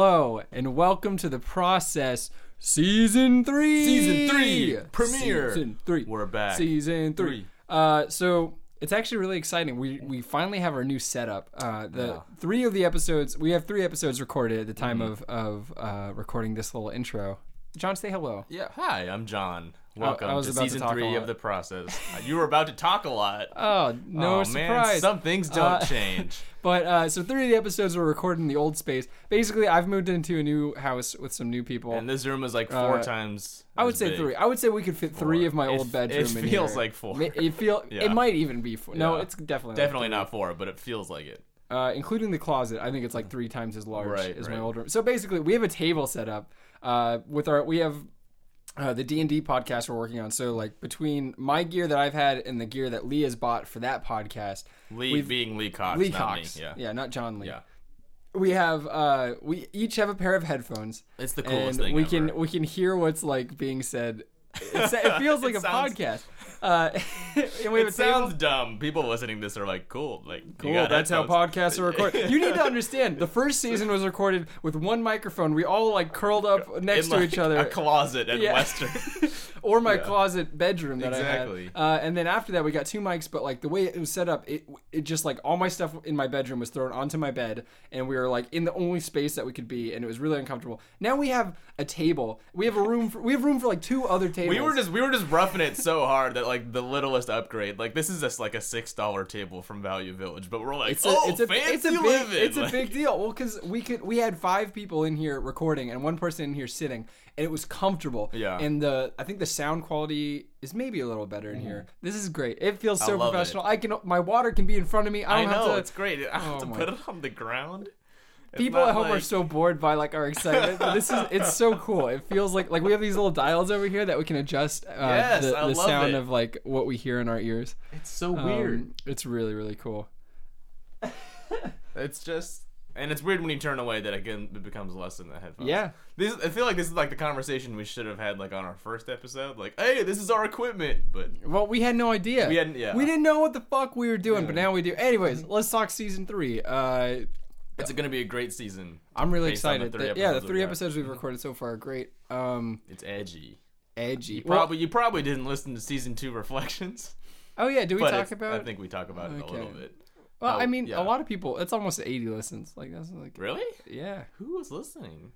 Hello, and welcome to the process season three. Season three, premiere. Season three. We're back. Season three. Three. Uh, so it's actually really exciting. We we finally have our new setup. Uh, the Yeah. three of the episodes we have three episodes recorded at the time Mm-hmm. of of uh, recording this little intro. John, say hello. Yeah. Hi, I'm John. Welcome I to to season talk three of the process. Uh, you were about to talk a lot. Oh, no oh surprise. man, some things don't Uh, change. But uh, so three of the episodes were recorded in the old space. Basically, I've moved into a new house with some new people. And this room is like four Uh, times. I would say big. three. I would say we could fit three of my It old bedroom. it feels like four. It feel. Yeah. It might even be four. No, Yeah. it's definitely not Definitely not four, but it feels like it. Uh, including the closet. I think it's like three times as large Right, as my old room. So basically, we have a table set up. Uh, with our we have. Uh, the D and D podcast we're working on. So like between my gear that I've had and the gear that Lee has bought for that podcast, Lee being Lee Cox, Lee not Cox, me. Yeah. yeah, not John Lee. Yeah. We have uh, we each have a pair of headphones. It's the and coolest thing we ever. can we can hear what's like being said. It's, it feels like It a sounds- podcast. Uh, and we have It a table. sounds dumb. People listening to this are like, cool. Like, Cool. That's how podcasts are recorded. You need to understand. The first season was recorded with one microphone. We all like curled up next In, to like, each other. A closet at Yeah. Western. or my Yeah. closet bedroom that Exactly. I had. Uh, and then after that, we got two mics. But like the way it was set up, it it just like all my stuff in my bedroom was thrown onto my bed, and we were like in the only space that we could be, and it was really uncomfortable. Now we have a table. We have a room. For, we have room for like two other tables. We were just we were just roughing it so hard that like the littlest upgrade, like this is just like a six dollar table from Value Village, but we're like, It's a, oh, it's a, fancy it's a big, living. it's a big deal. Well, because we could, we had five people in here recording and one person in here sitting, and it was comfortable. Yeah. And the, I think the sound quality is maybe a little better in here. This is great. It feels so Mm-hmm. it. professional. I can, my water can be in front of me. I I don't have know to. it's great. I have Oh to my- put it on the ground. People at home are so bored by like our excitement, but this is it's so cool. It feels like like we have these little dials over here that we can adjust uh, Yes, the, the sound it. of like what we hear in our ears. It's so Um, it's really really cool. It's just. And it's weird when you turn away that again it becomes less than the headphones. Yeah. This I feel like this is like the conversation we should have had like on our first episode. Like, hey, this is our equipment, but Well, we had no idea. We hadn't- yeah. We didn't know what the fuck we were doing, but now we do. Anyways, let's talk season three. Uh, it's gonna be a great season. I'm really the excited. that- yeah, the three episodes we've recorded so far are great. Um, It's edgy. edgy. Probably you probably didn't listen to season two reflections. Oh yeah, do we talk about? I think we talk about it a little bit. well, oh, I mean, yeah. a lot of people. It's almost 80 listens. Like that's like, Really? yeah. Who was listening?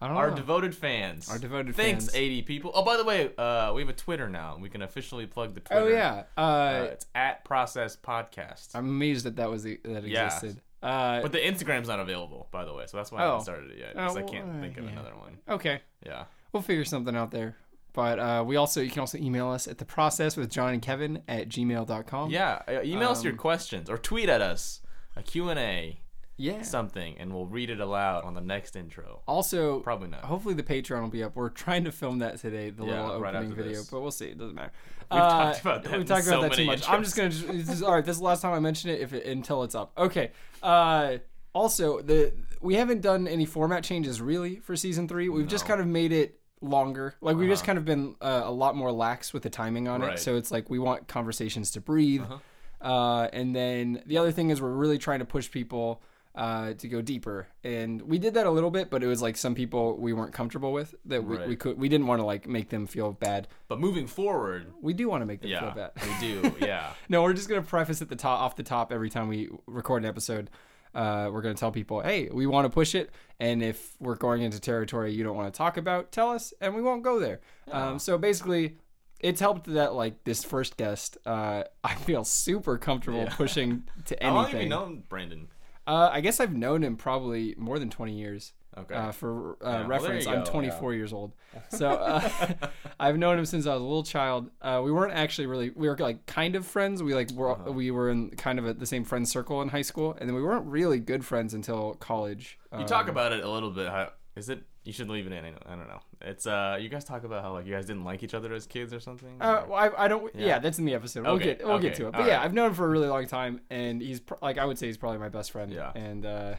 I don't Our know. devoted fans. Our devoted fans. Thanks, fans. 80 people. Oh, by the way, uh, we have a Twitter now. We can officially plug the Twitter. oh yeah. Uh, Uh, it's at Process Podcast. I'm amazed that that was the, that Yeah. existed. Uh, but the Instagram's not available, by the way, so that's why I Oh. haven't started it yet. Because Oh, I can't well, think of yeah. another one. okay. Yeah. We'll figure something out there. But uh, we also you can also email us at the process with John and Kevin at gmail.com. Yeah. uh, Email us your Um, questions or tweet at us a Q&A, Yeah. something, and we'll read it aloud on the next intro. Also, Probably not. hopefully the Patreon will be up. We're trying to film that today, the Yeah, little right opening video, this. but we'll see. It doesn't matter. We've Uh, talked about that We've talked so about that too much. I'm just gonna. Just, this is, all right, this is the last time I mention it. If it, until it's up. Okay. Uh, also, the we haven't done any format changes really for season three. We've just kind of made it longer. Like we've just Uh-huh. kind of been uh, a lot more lax with the timing on it. So it's like we want conversations to breathe. Uh-huh. Uh, and then the other thing is we're really trying to push people uh, to go deeper, and we did that a little bit, but it was like some people we weren't comfortable with that we, Right. we could we didn't want to like make them feel bad. But moving forward, We do want to make them feel bad. we do. Yeah. no, we're just gonna preface at the top off the top every time we record an episode. Uh, we're gonna tell people, hey, we want to push it, and if we're going into territory you don't want to talk about, tell us, and we won't go there. Um, so basically, it's helped that like this first guest, uh, I feel super comfortable Yeah. pushing to How long have you anything. known Brandon? Uh, I guess I've known him probably more than 20 years. Okay. Uh, for uh, Yeah, reference, you I'm go, 24 years old. So uh, I've known him since I was a little child. Uh, we weren't actually really, we were like kind of friends. We like were, Uh-huh. we were in kind of a, the same friend circle in high school, and then we weren't really good friends until college. You Um, talk about it a little bit. How is it? You should leave it in. I don't know. It's uh, you guys talk about how like you guys didn't like each other as kids or something. Uh, well, I, I don't. Yeah. Yeah. that's in the episode. We'll Okay, get we'll get to it. But all yeah, right. I've known him for a really long time, and he's pr- like I would say he's probably my best friend. Yeah. And uh,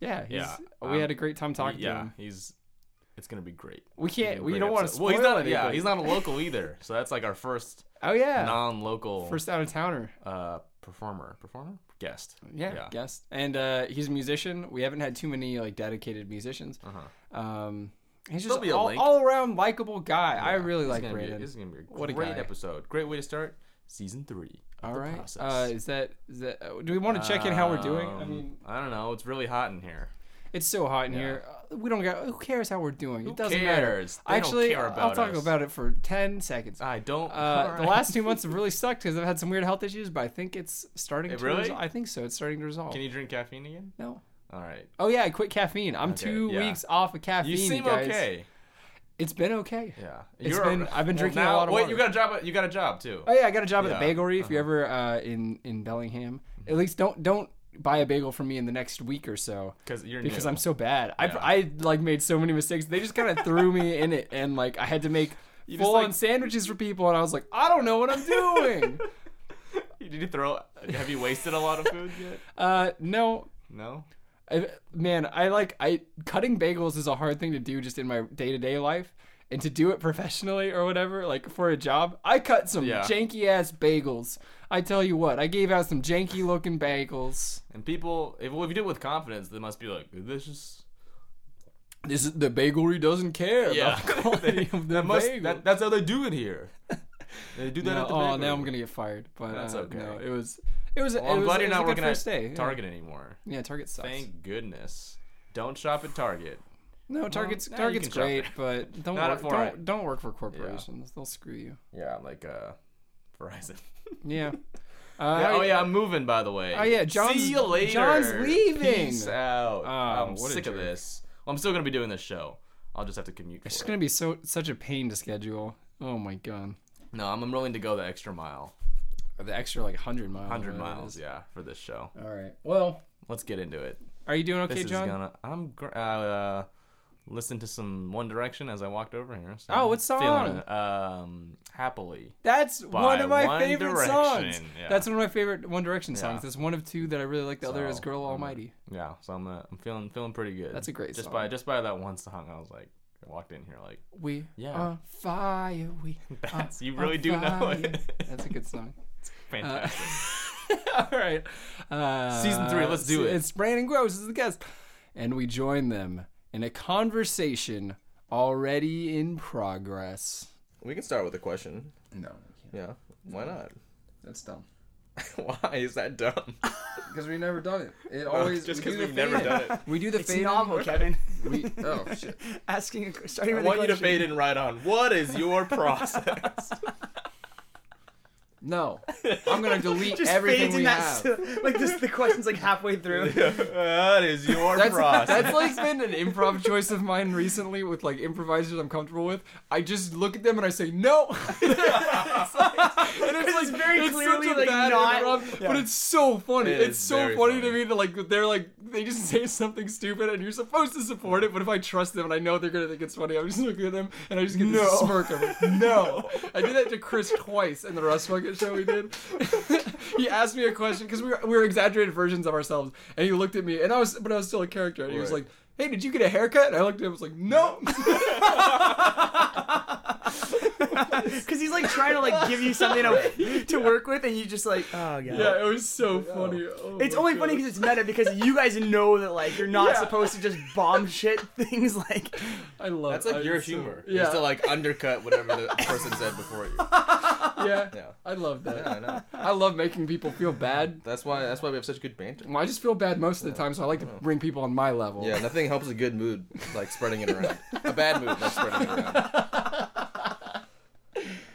yeah, he's, Yeah, we um, had a great time talking to yeah, him. he's. It's gonna be great. We can't. We don't want to spoil Well, he's not. Yeah, he's not a local either. So that's like our first Oh yeah, non-local first out of towner. uh performer. Performer. guest. Yeah, Yeah. guest, and uh, he's a musician. We haven't had too many like dedicated musicians. Uh-huh. Um, he's just all, all around likable guy. I really like Brandon. This is gonna be a What great guy. episode. Great way to start season three. All right. all the right. process. Uh, is that is that? Uh, do we want to check in how we're doing? I Um, mean, I don't know. It's really hot in here. it's so hot in Yeah. here. Uh, we don't got. Who cares how we're doing? Who it doesn't matter. cares? They don't Actually, care I'll talk us. about it for ten seconds. I don't. Uh, Alright. The last two months have really sucked because I've had some weird health issues, but I think it's starting It to really? resol- I think so. It's starting to resolve. Can you drink caffeine again? No. All right. Oh yeah, I quit caffeine. I'm Okay, two yeah. weeks off of caffeine. You seem guys. okay. It's been okay. Yeah. It's been- I've been drinking a lot of Wait, water. you got a job. At, you got a job too. Oh yeah, I got a job at Yeah, the bakery. If you're uh-huh. ever uh, in in Bellingham, at least don't don't buy a bagel from me in the next week or so Because you're because new. I'm so bad. Yeah. I I like made so many mistakes. They just kind of threw me in it, and like I had to make You full on sandwiches for people, and I was like, I don't know what I'm doing. Did you throw? Have you wasted a lot of food yet? uh, no. No. I, man, I like I cutting bagels is a hard thing to do just in my day to day life, and to do it professionally or whatever, like for a job, I cut some Yeah. janky ass bagels. I tell you what, I gave out some janky looking bagels. And people, if, well, if you do it with confidence, they must be like, this is. This is the bagelry doesn't care Yeah. about the quality of the That must, that, that's how they do it here. They do that No, at the oh, bakery. now I'm gonna get fired. But That's uh, okay. No, it was, it was. Well, it I'm was, glad you're not working at day. Yeah. Target anymore. Yeah, Target sucks. Thank goodness. Don't shop at Target. no, Target's you Target's great, but don't work, don't don't work for corporations. They'll screw you. Yeah, like uh, Verizon. Yeah. Uh, Yeah, oh yeah, I'm moving. By the way. Oh, yeah, John's- See you later. John's leaving. Peace out. Oh, I'm sick of this. Well, I'm still gonna be doing this show. I'll just have to commute. It's For gonna be so such a pain to schedule. Oh my god, No, I'm willing to go the extra mile, the extra like hundred miles. hundred miles. Yeah, for this show. All right. Well, Let's get into it. are you doing okay, this John? is gonna. I'm. Gr- uh, uh, listen to some One Direction as I walked over here. so Oh, what song? feeling. Um, happily. That's one of my One favorite Direction, songs. yeah. That's one of my favorite One Direction songs. Yeah. That's one of two that I really like. The other is So, Girl Almighty. Yeah, so I'm. Uh, I'm feeling feeling pretty good. That's a great just song. by just by that one song. I was like, I walked in here like, We Yeah. are fire. We that's you really do know it. That's a good song. Fantastic. All right. Uh, Season three, let's do it. It's Brandon Gross as the guest. And we join them in a conversation already in progress. We can start with a question. No, Yeah. Why not? that's dumb. Why is that dumb? Because we've never done it. It always just we do 'cause the we've never in. done it. We do the It's fade in. Kevin. We, oh shit. Asking, a, starting I with want you to question. fade in right on. What is your process? No, I'm gonna delete Just everything fades in we that, have. s- like this, the question's like halfway through. that is your That's, process? that's like been an improv choice of mine recently with like improvisers I'm comfortable with. I just look at them and I say no. It's like- and it's it's very it's clearly, such a like, bad not- improv, yeah. but it's so funny. It it's is so very funny, to funny. me to like they're like they just say something stupid and you're supposed to support it, but if I trust them and I know they're gonna think it's funny, I'm just looking at them and I just get No. this smirk. I'm like, no. I did that to Chris twice in the rest Russ Show we did. he asked me a question because we were, we were exaggerated versions of ourselves, and he looked at me, and I was, but I was still a character, and he was Right. like, "Hey, did you get a haircut?" And I looked at him, and was like, "No." Because he's like trying to like give you something to, to work with, and you just like, oh god. yeah, it was so oh funny. Oh It's only God. funny because it's meta because you guys know that like you're not Yeah. supposed to just bomb shit things like I love. That's like I- your it's so- humor. Uh, yeah, Just to like undercut whatever the person said before you. yeah, Yeah. I love that. Yeah, I know. I love making people feel bad. That's why. That's why we have such good banter. Well, I just feel bad most of the time, so I like to bring people on my level. Yeah, nothing helps a good mood like spreading it around. A bad mood like spreading it around.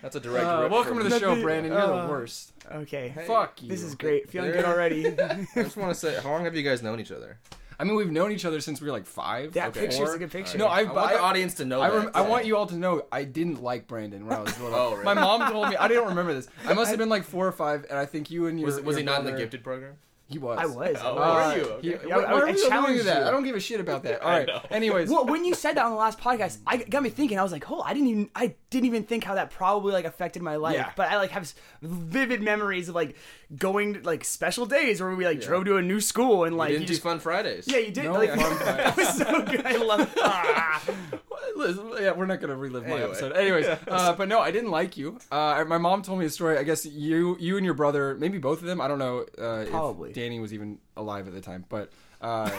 That's a direct. Uh, rip welcome to the show, Brandon. You're uh, the worst. okay. Fuck you. This is great. Feeling There- good already. I just want to say, how long have you guys known each other? I mean, we've known each other since we were like five. that Okay. picture's Four. a good picture. No, I, I want the audience to know I, that. rem- I want you all to know I didn't like Brandon when I was little. Oh, really? My mom told me I didn't remember this. I must have been like four or five, and I think you and your Was, was your he not in the gifted program? He was. I was. Oh, Uh, were you? he- Okay. why- I- why I are you challenged alluding to that? you. I don't give a shit about that. All right. I Anyways, Well, when you said that on the last podcast, I got me thinking. I was like, "Oh, I didn't even I didn't even think how that probably like affected my life." Yeah. But I like have vivid memories of like going to like special days where we like drove to a new school and like You you, didn't do just fun Fridays. yeah you did No like fun that was so good. I love it. Ah. Yeah, we're not gonna relive my Anyway. episode. Anyways, uh, but no, I didn't like you. Uh, my mom told me a story. I guess you, you and your brother, maybe both of them. I don't know. Uh, if- Probably. Danny was even alive at the time, but. Uh,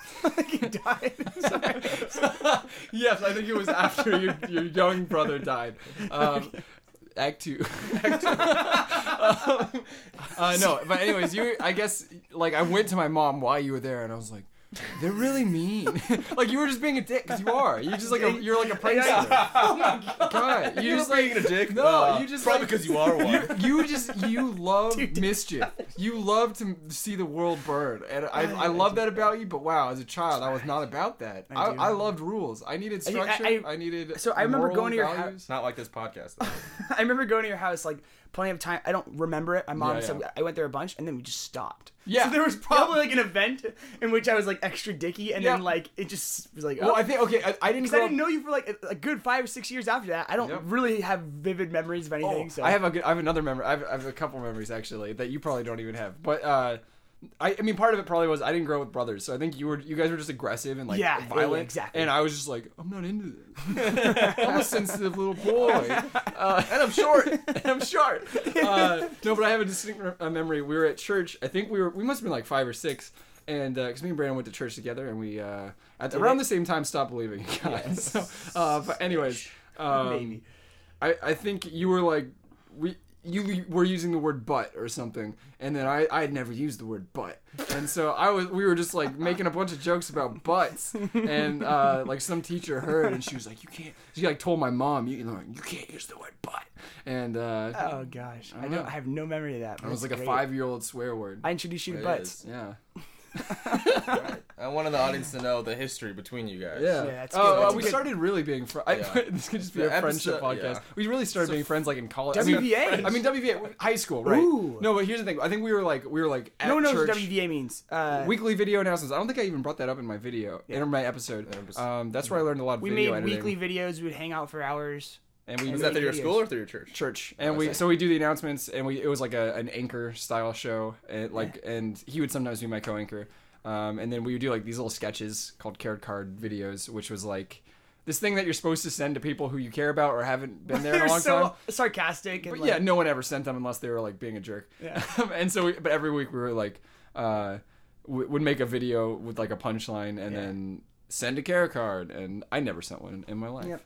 he died. Yes, I think it was after your, your young brother died. Um, act two. Act two. um, uh, no, but anyways, you. I guess like I went to my mom while you were there, and I was like. They're really mean. like you were just being a dick because you are. You're just like a, you're like a prankster. oh my god! You just like being a dick. No, Uh, you just probably like, because you are one. you just you love mischief. You love to see the world burn, and I, I love that about you. But wow, as a child, I was not about that. I, I. I, loved rules. I needed structure. I, I- needed. so I remember moral going to your house. Not like this podcast. I remember going to your house like plenty of time. I don't remember it. My mom Yeah, said yeah. I went there a bunch, and then we just stopped. Yeah. So there was probably like an event in which I was like extra dicky, and then like it just was like. Well, oh. I think okay. I, I didn't. Because I didn't know you for like a, a good five or six years after that. I don't Yep. really have vivid memories of anything. Oh, so I have a good. I have another memory. I have, I have a couple memories actually that you probably don't even have. But uh, I, I mean, part of it probably was I didn't grow up with brothers, so I think you were you guys were just aggressive and like Yeah, violent. exactly. And I was just like, I'm not into this. I'm a sensitive little boy, uh, and I'm short. and I'm short. Uh, no, but I have a distinct re- uh, memory. We were at church. I think we were. We must have been like five or six. And because me and Brandon went to church together, and we uh, at around the same time stopped believing in God. So, uh, but anyways, um, Maybe. I, I think you were like we you were using the word butt or something and then I, I had never used the word butt and so I was we were just like making a bunch of jokes about butts and uh, like some teacher heard and she was like you can't she like told my mom you know you can't use the word butt and uh, Oh gosh, I, know. don't. I have no memory of that. it was like a five year old swear word I introduced you to butts. is. Yeah I wanted the audience to know the history between you guys. yeah, Yeah, that's oh, good. uh, That's we good. started really being friends. Yeah. this could just be The a friendship episode- podcast. yeah. We really started So being friends like in college. WVA. I mean WVA high school, right? Ooh. No, but here's the thing. I think we were like we were like at No one knows church. what WVA means. Uh, weekly video announcements. I don't think I even brought that up in my video, in my episode. episode. Um, that's where I learned a lot of we video made editing. weekly videos. We would hang out for hours. And we did that through your videos. school or through your church? church, and we so we do the announcements, and we it was like a, an anchor style show, and like and he would sometimes be my co-anchor, um, and then we would do like these little sketches called carrot card videos, which was like this thing that you're supposed to send to people who you care about or haven't been there in a long so time. sarcastic and But like, yeah, no one ever sent them unless they were like being a jerk. Yeah. and so, we, but every week we were like, uh, we would make a video with like a punchline and Yeah. then send a care card, and I never sent one in my life. Yep.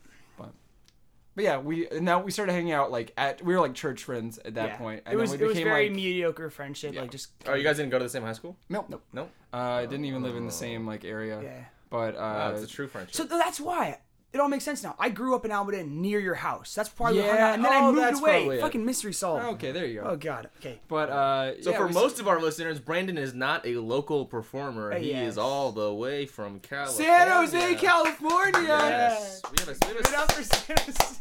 But, but yeah, we now we started hanging out like at we were like church friends at that yeah. point. it was then it we was very like, mediocre friendship. Yeah. Like just Oh, you guys didn't go to the same high school? nope, nope. No. Uh, I didn't even live in the same like area. yeah. But uh, Wow, it's a true friendship. So that's why it all makes sense now. I grew up in Alberta near your house. That's probably where we hung Yeah, out, and then I oh, moved away. Fucking mystery solved. okay, there you go. Oh god. Okay. But uh, So yeah, for we- most of our listeners, Brandon is not a local performer. Uh, he yes. is all the way from California. San Jose, California. Yes. We have a, we have a- Give it up for San Jose.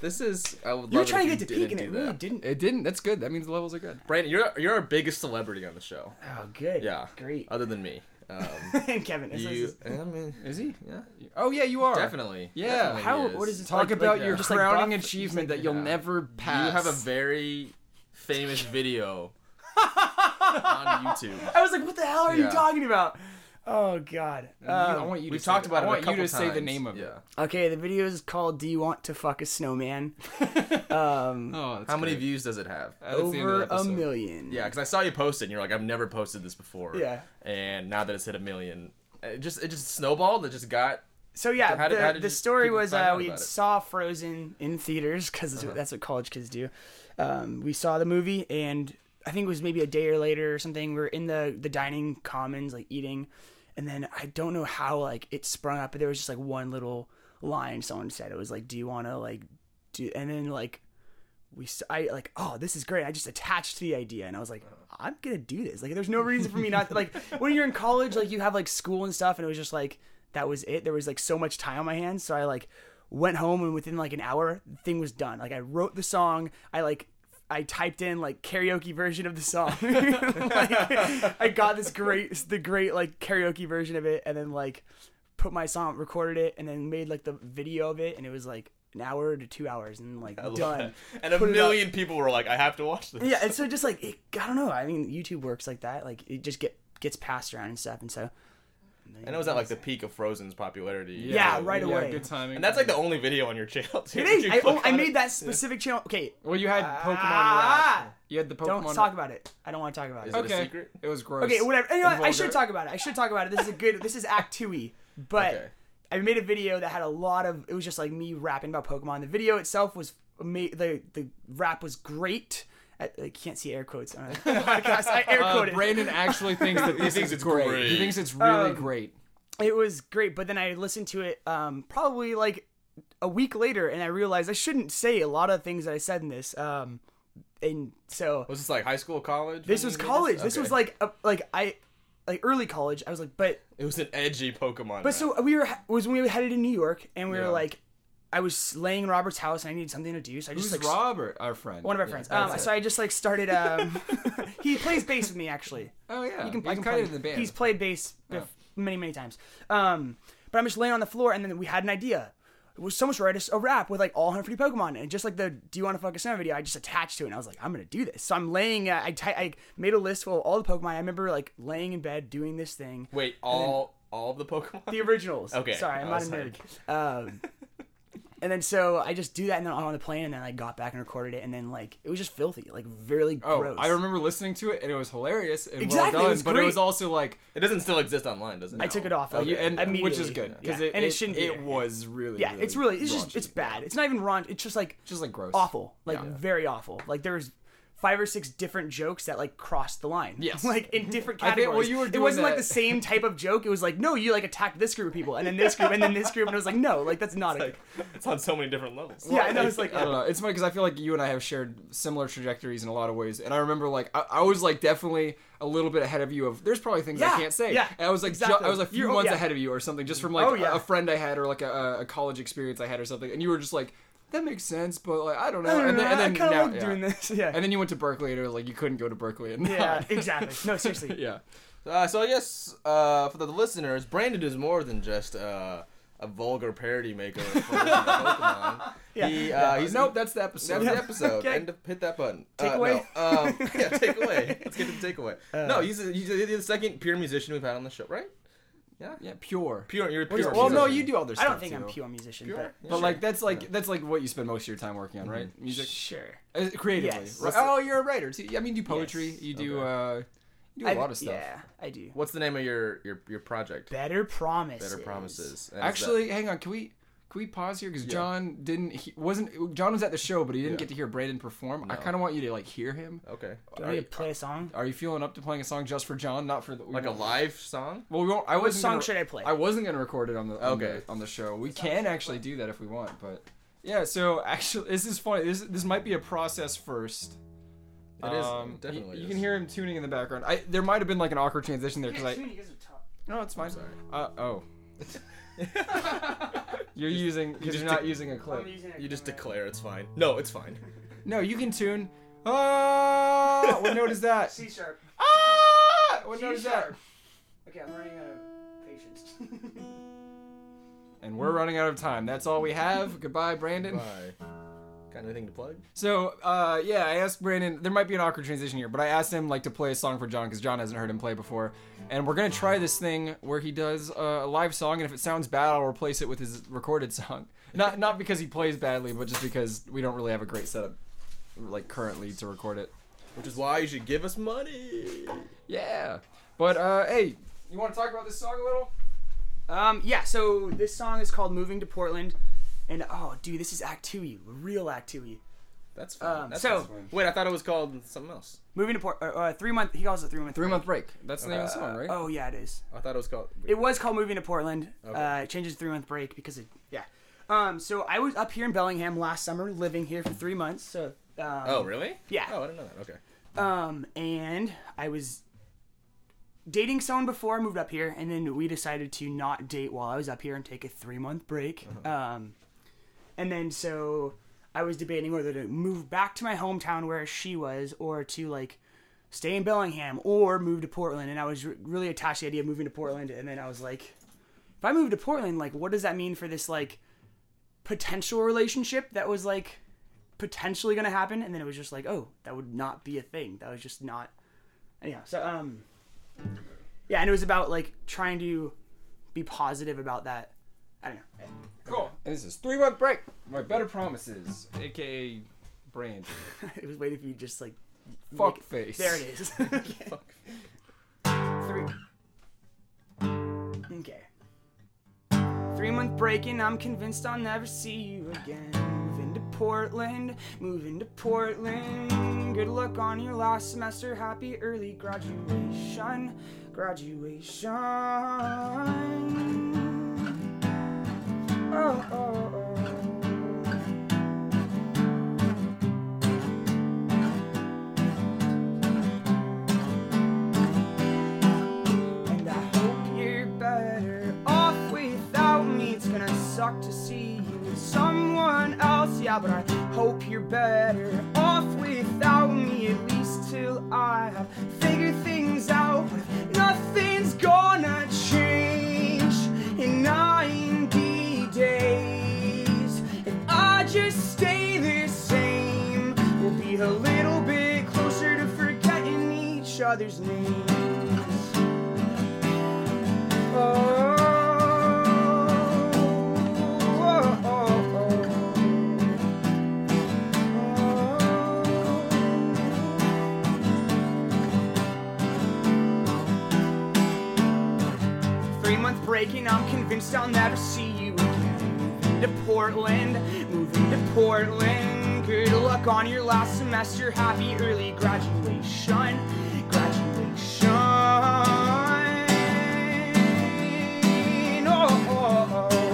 This is. I would You were love it trying to get to you peak, and it really that. didn't. It didn't. That's good. That means the levels are good. Brandon, you're you're our biggest celebrity on the show. Oh, good. Yeah. Great. Other than me. Um, and Kevin. This you. is- I mean, Is he? yeah. Oh yeah, you are. Definitely. Yeah. Definitely How? What is is. this? Talk like- about like- your just like crowning buff- achievement just that you'll Yeah. never pass. You have a very famous video on YouTube. I was like, what the hell are you talking about? Oh god. You- I Um, want you. We've to talked say, about I it a want you couple to say the name of yeah. it. okay, the video is called "Do You Want to Fuck a Snowman?" Um, Oh, that's How many great. views does it have? Uh, that's the end of over the a episode. million. Yeah, because I saw you post it, and you're like, I've never posted this before. Yeah. And now that it's hit a million, it just it just snowballed. It just got. So yeah, How did- the, how did the you- story people was find uh, out we about it? saw Frozen in theaters because Uh-huh. that's what college kids do. Um, we saw the movie, and I think it was maybe a day or later or something. We are in the the dining commons, like eating, and then I don't know how like it sprung up, but there was just like one little line someone said. It was like, "Do you want to like do?" And then like we, I like, oh, this is great. I just attached to the idea, and I was like, I'm gonna do this. Like, there's no reason for me not like when you're in college, like you have like school and stuff, and it was just like that was it. There was like so much time on my hands, so I like went home, and within like an hour, the thing was done. Like I wrote the song, I like. I typed in like karaoke version of the song. like, I got this great, the great like karaoke version of it, and then like put my song, recorded it, and then made like the video of it, and it was like an hour to two hours, and like done. that. And a Put up. million people were like, I have to watch this. Yeah, and so just like it, I don't know. I mean, YouTube works like that. Like it just get gets passed around and stuff, and so And it was at like the peak of Frozen's popularity. Yeah, right yeah, away. Good timing. And that's like the only video on your channel too. It is. You I, click oh, I on made it. that specific channel. Okay, well, you had Pokemon Ah! rap. You had the Pokemon. don't talk about it. I don't want to talk about it. Is it a Okay. secret? It was gross. Okay, whatever. You know what? I should talk about it. I should talk about it. This is a good. This is Act Two E. But Okay. I made a video that had a lot of. It was just like me rapping about Pokemon. The video itself was ama- the the rap was great. I, I can't see air quotes on the podcast. I air Uh, quoted. Brandon actually thinks that this thinks is it's great. great. He thinks it's really Um, great. it was great, but then I listened to it um, probably like a week later, and I realized I shouldn't say a lot of things that I said in this. Um, and so Was this like high school, college? this was college. This Okay. was like a, like I like early college. I was like, but it was an edgy Pokemon. But so we were was when we were headed to New York, and we Yeah. were like, I was laying in Robert's house, and I needed something to do, so I just Who's like Robert, our friend? one of our friends. Um, so I just like started. Um, he plays bass with me actually. Oh yeah, He can, he's I can kind play- of in the band. He's played bass bef- many many times. Um, but I'm just laying on the floor, and then we had an idea. It was so much write a, a rap with like all 150 Pokemon, and just like the "Do you want to fuck a Santa" video, I just attached to it, and I was like, I'm gonna do this. So I'm laying. Uh, I made a list of all the Pokemon. I remember like laying in bed doing this thing. Wait, all all of the Pokemon? The originals. Okay, Sorry, I'm not a nerd. Um, and then so I just do that, and then on the plane, and then I got back and recorded it, and then like it was just filthy, like really Oh, gross. I remember listening to it and it was hilarious and Exactly, it well done, was but it was also like It doesn't still exist online, does it? I took it off. Oh, like, you- and which is good because Yeah, it, and it, it, shouldn't. Be it be. was really Yeah, it's really it's just it's bad. It's not even wrong. It's just like just like gross. awful, like Yeah. very awful. Like there's five or six different jokes that like crossed the line. Yes. like in mm-hmm. different I think- well, categories. you were it wasn't like the same type of joke. It was like no, you like attacked this group of people, and then this group, and then this group, and it was like no, like that's not a. Like, it's on so many different levels. yeah, and I was like, I don't know. It's funny because I feel like you and I have shared similar trajectories in a lot of ways, and I remember like I, I was like definitely a little bit ahead of you. Of there's probably things I can't say. yeah, and I was like ju- I was a few You're- oh, months yeah. ahead of you or something, just from like Oh, a- a, friend I had or like a, a college experience I had or something, and you were just like that makes sense, but like I don't know. I don't and know, then, and I kind of like yeah. doing this. Yeah. And then you went to Berkeley, and it was like you couldn't go to Berkeley. And yeah, exactly. No, seriously. yeah. Uh, so I guess uh, for the listeners, Brandon is more than just uh, a vulgar parody maker Pokemon. Yeah. He, uh, he's nope, that's the episode. That's the episode. Okay. And hit that button. Take Uh, away. No. Um, yeah, take away. Let's get to the takeaway. no, he's, a, he's a- the second pure musician we've had on the show, right? Yeah. Yeah, pure. Pure. You're a pure. Well, no, you do other I stuff. don't think I'm too. pure musician, Pure? but Yeah, But sure. like that's like that's like what you spend most of your time working on, right? Music, sure. uh, creatively. Yes. Right? Oh, you're a writer too. I mean, you do poetry. Yes. You do Okay. uh, you do a I- lot of stuff. Yeah, I do. What's the name of your your, your project? Better promises. Better Promises. And is Actually, hang on. Can we can we pause here because John didn't he wasn't John was at the show, but he didn't Yeah. get to hear Brandon perform. I kind of want you to like hear him. okay. Do I Are, need to play a song? are you feeling up to playing a song just for John, not for the we Like a live song? Well, we won't. I What wasn't song gonna, should I play? I wasn't gonna record it on the on, Okay. the, on the show. We can actually do that if we want, but yeah. So actually, this is funny. This this might be a process first. It is. Um, It definitely you, you can hear him tuning in the background. I there might have been like an awkward transition there because I no, it's fine. sorry. Uh oh. You're using because just you're not de- using a clip. You just declare it's fine. No, it's fine. No, you can tune. Ah, what note is that? C sharp. Ah, what note is G that? sharp. Okay, I'm running out of patience. And we're running out of time. That's all we have. Goodbye, Brandon. Bye. Got anything to plug? So, uh, yeah, I asked Brandon. There might be an awkward transition here, but I asked him like to play a song for John because John hasn't heard him play before, and we're gonna try this thing where he does uh, a live song, and if it sounds bad, I'll replace it with his recorded song. Not not because he plays badly, but just because we don't really have a great setup, like currently to record it. Which is why you should give us money. Yeah, but uh, hey, you want to talk about this song a little? um, yeah. So this song is called "Moving to Portland," and oh, dude, this is Act Two real Act Two. That's fine. Um, That's so- fine. wait, I thought it was called something else. Moving to Port, uh, uh, three month. He calls it three month. Three month break. That's the name of the song, right? Oh yeah, it is. I thought it was called. It was called moving to Portland. Okay. Uh, it changes to three month break because it yeah. Um, so I was up here in Bellingham last summer, living here for three months. So um, oh, really? Yeah. Oh, I didn't know that. Okay. Um, and I was dating someone before I moved up here, and then we decided to not date while I was up here and take a three month break. Um, and then so I was debating whether to move back to my hometown where she was, or to like stay in Bellingham, or move to Portland. And I was re- really attached to the idea of moving to Portland. And then I was like, if I move to Portland, like, what does that mean for this like potential relationship that was like potentially gonna happen? And then it was just like, oh, that would not be a thing. That was just not. Yeah. So um, yeah, and it was about like trying to be positive about that. I don't know. And this is three month break. My better promises, aka brand. I was waiting for you just like Fuck face. There it is. Three. Okay. Three month break and I'm convinced I'll never see you again. Moving to Portland, moving to Portland. Good luck on your last semester. Happy early graduation, graduation. Oh, oh. And I hope you're better off without me. It's gonna suck to see you with someone else, yeah, but I hope you're better off without me, at least till I have figured things out. But nothing's gonna change in 90 just stay the same, we'll be a little bit closer to forgetting each other's names. Oh, oh, oh, Three month break and I'm convinced I'll never see you again. To Portland, to Portland. Good luck on your last semester. Happy early graduation, graduation. Oh, oh, oh. oh.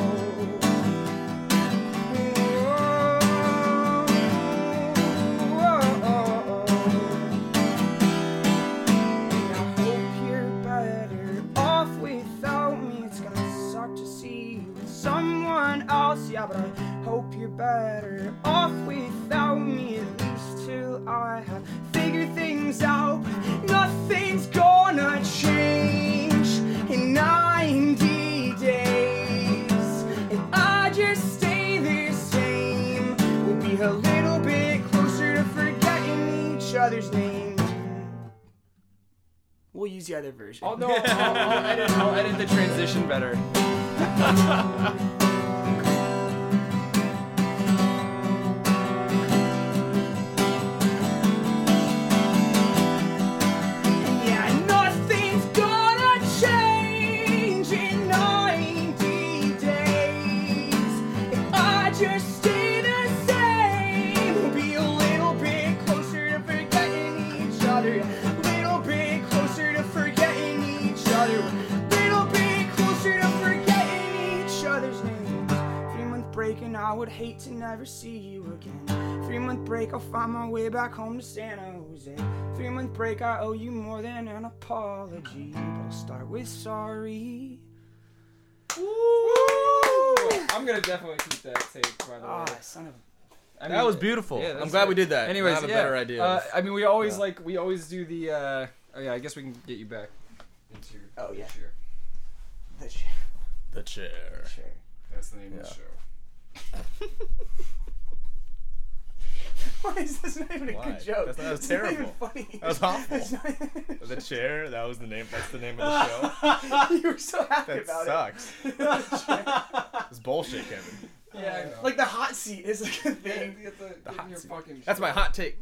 Else, yeah, but I hope you're better off without me. At least till I have figured things out. Nothing's gonna change in 90 days. If I just stay the same, we'll be a little bit closer to forgetting each other's names. We'll use the other version. Oh no, I'll, I'll edit. I'll edit the transition better. would hate to never see you again. Three month break, I'll find my way back home to San Jose. Three month break, I owe you more than an apology. But I'll start with sorry. I'm gonna definitely keep that tape. By the Ah, way, son of. I That was beautiful. yeah, I'm that's glad it. we did that. Anyways, I have a yeah. better idea. Uh, I mean, we always Yeah. like we always do the. Uh, oh yeah, I guess we can get you back into your. Oh, yeah. chair. The chair. the chair. That's the name of Yeah. the show. Why is this not even a Why? good joke? That's- that was It's not even terrible. funny. That was awful. It's not- The chair. That was the name. That's the name of the show. you were so happy That about sucks. it. It's bullshit, Kevin. Yeah, I like the hot seat is like a good thing. get the, get hot your seat. fucking That's my hot take.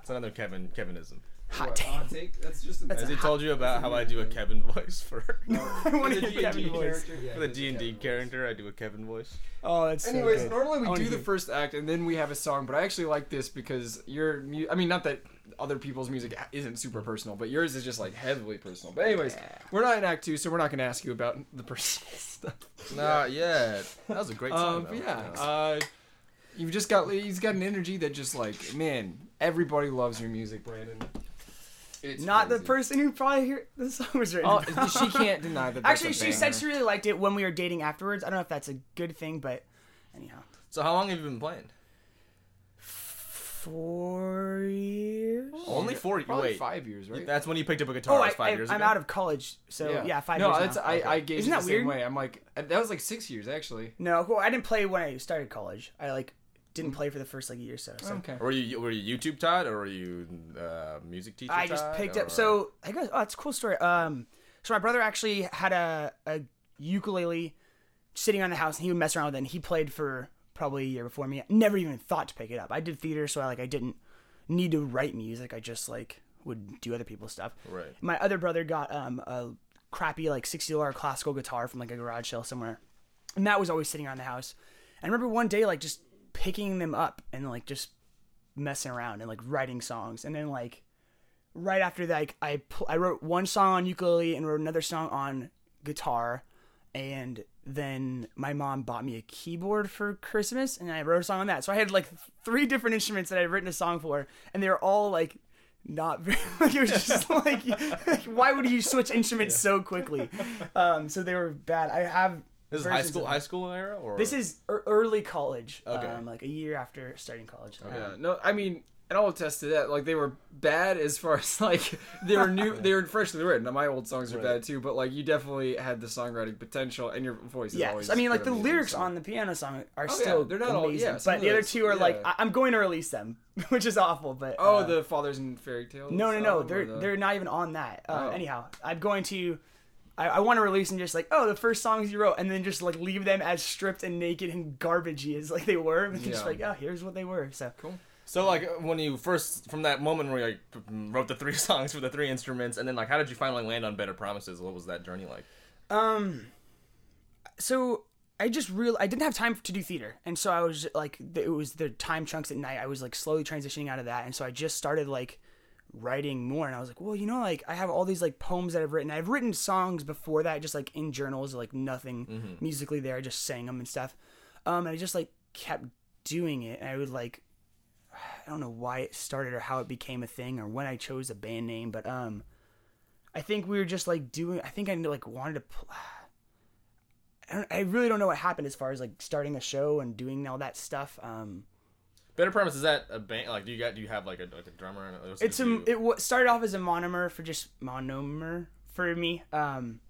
It's another Kevin Kevinism. Hot What, take. hot take. That's just a That's Has he told you about how I do a. Kevin voice for I want to the hear Kevin D&D voice. character, for the there's a D and D character? I do a Kevin voice. Oh, that's so Anyways, good. normally we do the hear- first act and then we have a song, but I actually like this because your mu- I mean, not that other people's music isn't super personal, but yours is just like heavily personal. But anyways, we're not in Act Two, so we're not going to ask you about the personal stuff. Not yet. That was a great song. Um, yeah, uh, you've just got he's got an energy that just like man, everybody loves your music, Brandon. It's Not the person who probably hear the song was written. Oh, about. she can't deny that. Actually, a she said she really liked it when we were dating afterwards. I don't know if that's a good thing, but anyhow. So how long have you been playing? Four years. Only four. Probably Wait, five years, right? that's when you picked up a guitar. Oh, I, was five I, years I'm ago. out of college, so yeah, five no, years. that's now. I, I gauge Isn't that the same weird? way. I'm like that was like six years actually. No, well, I didn't play when I started college. I like didn't play for the first like year or so. so. Okay. Were you were you YouTube taught or were you uh, music teacher? I just taught, picked or- up. So I guess oh, it's a cool story. Um, so my brother actually had a a ukulele sitting around the house, and he would mess around with it. And he played for probably a year before me. I never even thought to pick it up. I did theater, so I like I didn't need to write music. I just like would do other people's stuff. Right. My other brother got um a crappy like sixty dollar classical guitar from like a garage sale somewhere, and that was always sitting around the house. I remember one day like just picking them up and like just messing around and like writing songs, and then like right after that, like, I pl- I wrote one song on ukulele and wrote another song on guitar, and then my mom bought me a keyboard for Christmas, and I wrote a song on that. So I had like three different instruments that I'd written a song for, and they were all like not very. Like, it was just like, like, why would you switch instruments so quickly? Um, so they were bad. I have. This is high school of- high school era or This is er- early college. Okay. Um, like a year after starting college. Yeah, no, I mean, and I'll attest to that. Like they were bad as far as like they were new, they were freshly written. Now my old songs are Right. bad too, but like you definitely had the songwriting potential, and your voice is Yes, always. I mean, like the incredibly lyrics amazing, on the piano song are Oh, still yeah, they're not all- amazing, yeah, some but of the other those- two are like yeah. I- I'm going to release them, which is awful. But Oh, uh, the fathers and fairy tales. no, no, no, album, or they're the- they're not even on that. Uh, Oh. Anyhow, I'm going to. I, I want to release and just like oh the first songs you wrote and then just like leave them as stripped and naked and garbagey as like they were and just Yeah. like oh here's what they were so cool. So like when you first from that moment where you like, wrote the three songs for the three instruments, and then like how did you finally land on Better Promises? What was that journey like? Um, so I just real I didn't have time to do theater, and so I was like, it was the time chunks at night. I was like slowly transitioning out of that, and so I just started like writing more, and I was like, well, you know, like I have all these like poems that I've written. I've written songs before that, just like in journals, like nothing musically there. I just sang them and stuff. Um, and I just like kept doing it, and I would like. I don't know why it started or how it became a thing or when I chose a band name, but um, I think we were just like doing. I think I like wanted to. Pl- I, don't, I really don't know what happened as far as like starting a show and doing all that stuff. Um, Better Promise is that a band? Like do you got do you have like a like a drummer? And it's a it wa- started off as a monomer for just monomer for me. Um,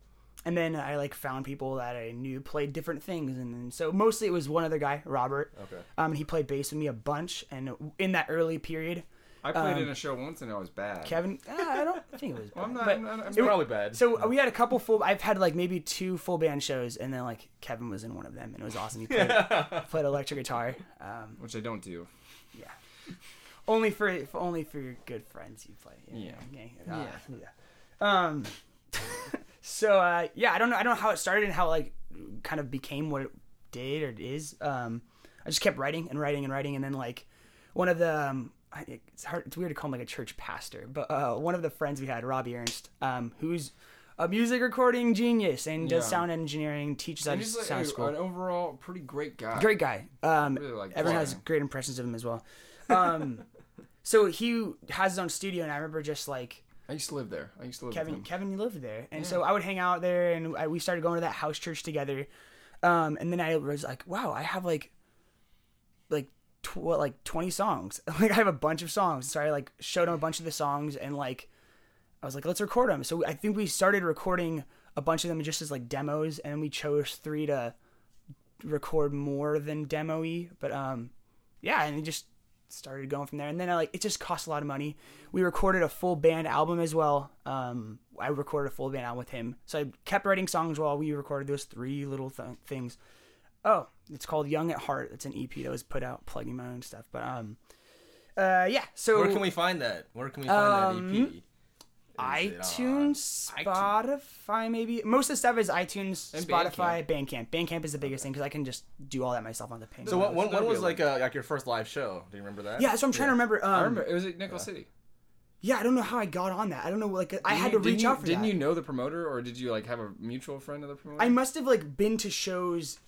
and then I like found people that I knew played different things, and, then so mostly it was one other guy, Robert. Okay. Um, and he played bass with me a bunch, and in that early period, I played Um, in a show once and it was bad. Kevin. ah, I don't think it was. Well, I'm not. I'm not I'm It's probably bad. So we had a couple full. I've had like maybe two full band shows, and then like Kevin was in one of them, and it was awesome. He played, played electric guitar. Um, which I don't do. Yeah. Only for, for only for your good friends you play. Yeah. yeah. Uh, yeah. Um. so uh, yeah, I don't know. I don't know how it started and how it, like kind of became what it did or is. Um, I just kept writing and writing and writing, and then like one of the um, I, it's hard. It's weird to call him like a church pastor, but uh, one of the friends we had, Robbie Ernst, um, who's a music recording genius and does Yeah. sound engineering, teaches at And a he's like sound a- school. an overall pretty great guy. Great guy. Um, Really like everyone has great impressions of him as well. Um, so he has his own studio, and I remember just like I used to live there. I used to live Kevin. Kevin lived there, and so I would hang out there, and I, we started going to that house church together. Um, and then I was like, wow, I have like, like, tw- like twenty songs. like I have a bunch of songs. So I like showed him a bunch of the songs, and like, I was like, let's record them. So I think we started recording a bunch of them just as like demos, and we chose three to record more than demo-y. But um, yeah, and it just started going from there. And then I like it just cost a lot of money. We recorded a full band album as well. Um, I recorded a full band album with him, so I kept writing songs while we recorded those three little th- things. Oh, it's called Young at Heart. It's an EP that was put out, plugging my own stuff. But um, uh, yeah. So Where can we find that? Where can we find Um, that EP? Is iTunes, iTunes? Spotify, maybe. Most of the stuff is iTunes, And Spotify, Bandcamp. Bandcamp is the biggest thing because I can just do all that myself on the page. So what, when, when was like uh, like your first live show? Do you remember that? yeah, so I'm trying to remember. Um, I remember it was at Nickel City. Yeah, I don't know how I got on that. I don't know. Like, I had to Didn't reach you- out for Didn't that. you know the promoter, or did you like have a mutual friend of the promoter? I must have like been to shows.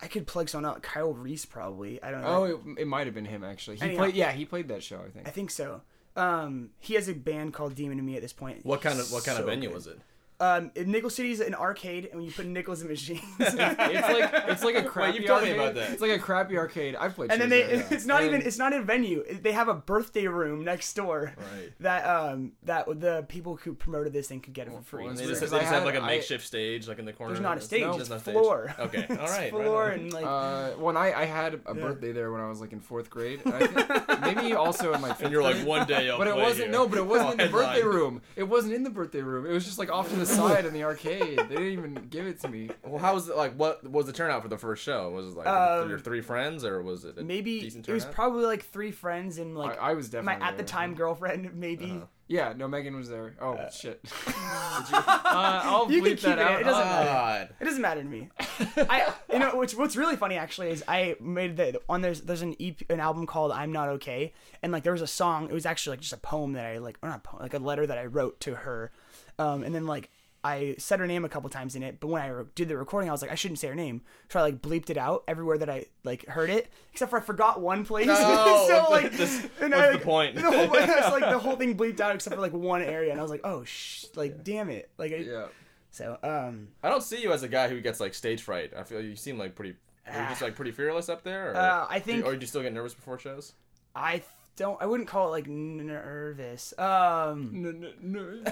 I could plug someone out. Kyle Reese probably. I don't know. Oh, it, it might have been him actually. He Anyhow. played. Yeah, he played that show. I think. I think so. Um, he has a band called Demon and Me at this point. What kind of what kind of venue good. was it? Um, Nickel is an arcade, and when you put nickels in machines, it's like it's like a crappy you told me arcade. about that. It's like a crappy arcade. I've played. and then they there, yeah. it's not And- even it's not a venue. They have a birthday room next door. Right. That um that the people who promoted this thing could get it for free. well, They It's just, weird, they 'cause just I have like a a I- makeshift stage like in the corner. There's not a stage. No, it's There's no floor. Stage. Okay, All right. It's right. right floor and like Uh, when I, I had a birthday there when I was like in fourth grade. I think, maybe also in my fifth And you're like one day. I'll But it wasn't here. no, but it wasn't in the Headline. birthday room. It wasn't in the birthday room. It was just like off to the it in the arcade. They didn't even give it to me. Well, how was it like? What was the turnout for the first show? Was it like Um, your three friends, or was it a Maybe it was probably like three friends and like I, I was my definitely at the time girlfriend. Maybe Uh-huh. Yeah, no, Megan was there. Oh shit. Did you? Uh, I'll You can bleep that keep it. out. It doesn't Uh, matter. It doesn't matter to me. I, you know, which what's really funny actually is I made the on there's there's an EP, an album called I'm Not Okay, and like there was a song. It was actually like just a poem that I like, or not a poem, like a letter that I wrote to her, um, and then like I said her name a couple times in it. But when I re- did the recording, I was like, I shouldn't say her name, so I like bleeped it out everywhere that I like heard it, except for I forgot one place. No, so what's like, the- this- and what's I, the like, point? The whole, it's like the whole thing bleeped out except for like one area, and I was like, oh sh, like damn it, like I, Yeah. so um. I don't see you as a guy who gets like stage fright. I feel you seem like pretty. Are you just like pretty fearless up there? Or, Uh, I think- Or do you still get nervous before shows? I don't. I wouldn't call it like nervous. Um, No, no, no.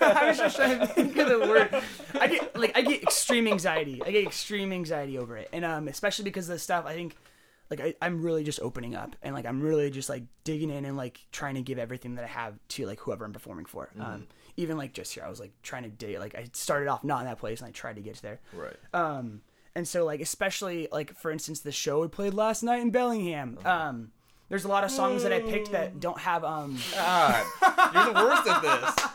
I was just trying to think of the word. I get like I get extreme anxiety. I get extreme anxiety over it, and um, especially because of the stuff. I think like I, I'm really just opening up, and like I'm really just like digging in and like trying to give everything that I have to like whoever I'm performing for. Um, even like just here, I was like trying to dig. Like I started off not in that place, and I tried to get to there. Right. Um, and so like especially like for instance the show we played last night in Bellingham. Um, there's a lot of songs that I picked that don't have um. God, you're the worst at this.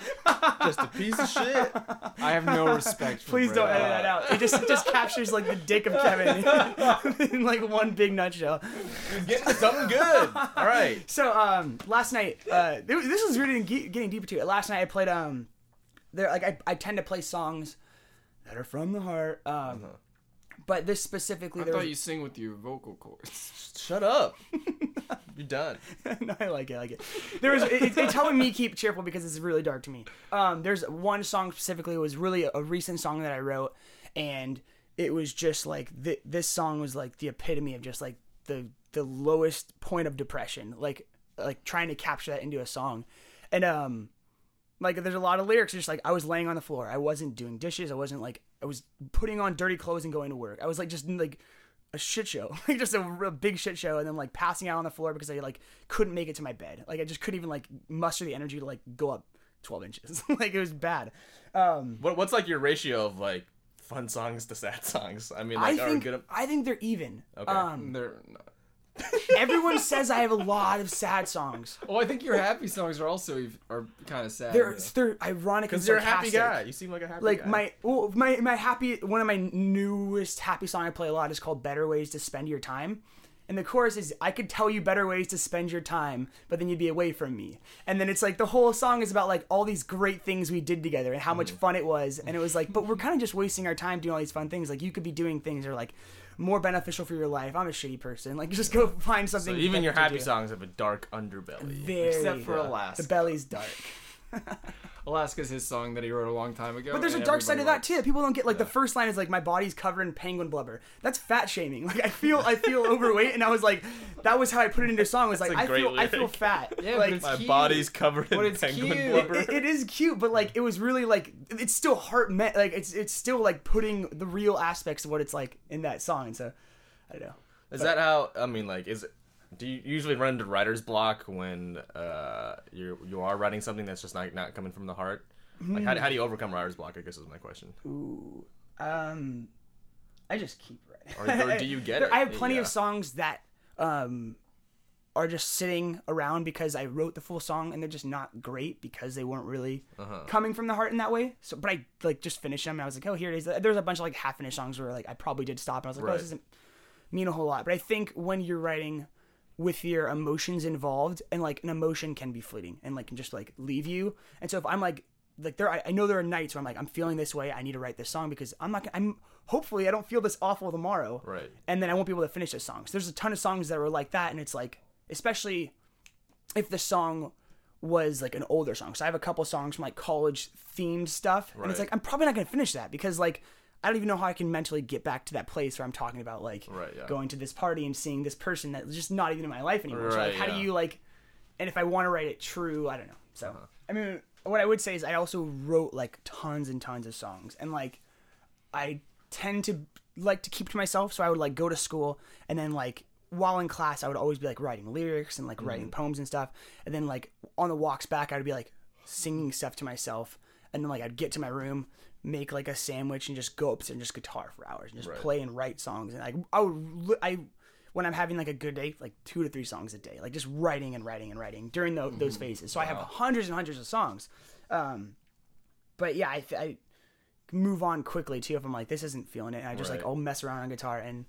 Just a piece of shit. I have no respect. For Please don't Brett. edit that out. It just it just captures like the dick of Kevin in like one big nutshell. You're getting to something good. All right. So um, last night, uh, this was really getting deeper to it. Last night I played um, there like I, I tend to play songs that are from the heart. Um, but this specifically, I there thought was, you sing with your vocal cords. Shut up. You're done. no, I like it. I like it. There was it, it's helping me keep cheerful because it's really dark to me. Um, there's one song specifically. It was really a, recent song that I wrote, and it was just like th- this song was like the epitome of just like the the lowest point of depression. Like like trying to capture that into a song, and um, like there's a lot of lyrics just like I was laying on the floor. I wasn't doing dishes. I wasn't like I was putting on dirty clothes and going to work. I was like just like a shit show, like just a real big shit show, and then like passing out on the floor because I like couldn't make it to my bed. Like I just couldn't even like muster the energy to like go up twelve inches. like it was bad. Um, What, what's like your ratio of like fun songs to sad songs? I mean, I like, are think good. I think they're even. Okay. Um, They're not. Everyone says I have a lot of sad songs. Well, I think your happy songs are also ev- are kind of sad. They're they're ironic Because you're a happy guy. You seem like a happy like guy. my well, my my happy one of my newest happy song I play a lot is called Better Ways to Spend Your Time. And the chorus is I could tell you better ways to spend your time, but then you'd be away from me. And then it's like the whole song is about like all these great things we did together and how much mm. fun it was. And it was like, but we're kind of just wasting our time doing all these fun things. Like you could be doing things or like more beneficial for your life. I'm a shitty person. Like just go find So something. even your happy do. songs have a dark underbelly. Very, except for the Alaska. The belly's dark. Alaska's his song that he wrote a long time ago. But there's a dark side of that too. that People don't get like the first line is like my body's covered in penguin blubber. That's fat shaming. Like I feel I feel overweight, and I was like, that was how I put it into a song. It was like That's a I great feel I feel fat. Yeah, but like, it's My cute. body's covered But in it's penguin cute. blubber. it, it is cute, but like it was really like it's still heart met. Like it's it's still like putting the real aspects of what it's like in that song. And so I don't know. Is that how? I mean, like, is it? Do you usually run into writer's block when uh, you you are writing something that's just not not coming from the heart? Like, how, do- how do you overcome writer's block? I guess is my question. Ooh, um, I just keep writing. or do you get it? I have plenty Yeah. of songs that um are just sitting around because I wrote the full song and they're just not great because they weren't really Uh-huh. coming from the heart in that way. So, but I like just finished them and I was like, oh, here it is. There's a bunch of like half finished songs where like I probably did stop and I was like, oh, this doesn't mean a whole lot. But I think when you're writing with your emotions involved and like an emotion can be fleeting and like can just like leave you. And so if I'm like like there I, I know there are nights where I'm like I'm feeling this way, I need to write this song because I'm not gonna- I'm hopefully I don't feel this awful tomorrow. Right. And then I won't be able to finish this song so There's a ton of songs that were like that and it's like especially if the song was like an older song. So I have a couple songs from like college themed stuff, and it's like I'm probably not gonna finish that because like I don't even know how I can mentally get back to that place where I'm talking about like Right, yeah. going to this party and seeing this person that's just not even in my life anymore. so like how yeah. do you like? And if I want to write it true, I don't know. So Uh-huh. I mean, what I would say is I also wrote like tons and tons of songs, and like I tend to like to keep to myself. So I would like go to school and then like while in class I would always be like writing lyrics and like writing Mm-hmm. poems and stuff. And then like on the walks back I would be like singing stuff to myself and then like I'd get to my room, make like a sandwich, and just go upstairs and just guitar for hours and just Right. play and write songs. And like I would I when I'm having like a good day, like two to three songs a day, like just writing and writing and writing during tho- those phases. So I have hundreds and hundreds of songs. Um, but yeah, I, I move on quickly too if I'm like this isn't feeling it. And I just like Right. I'll mess around on guitar and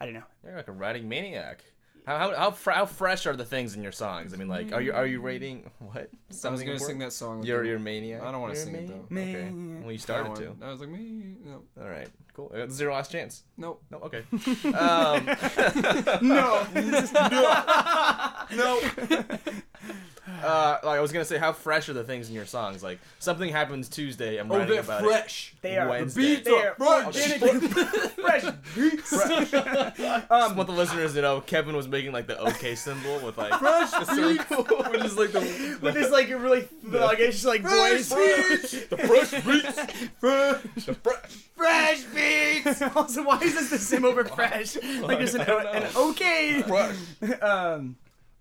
I don't know. You're like a writing maniac. How how how, fr- how fresh are the things in your songs? I mean, like, are you are you rating what? I was gonna important? sing that song. with You're you. maniac. I don't wanna You're sing it, though. Okay. Maniac. Well, you started to. I was like me. No, All right. Cool. Uh, Zero last chance. nope. No. Okay. um, No, no. Uh, like I was gonna say, how fresh are the things in your songs? Like something happens Tuesday, I'm writing about it. they are. Wednesday. They are organic, fresh beats. I just want the listeners to know Kevin was making like the OK symbol with like the circle, which is like the With this like really thuggish like voice. the fresh beats. The fresh. fresh beats. also, why is this the sim over fresh? Like there's an, I an okay. fresh. Um,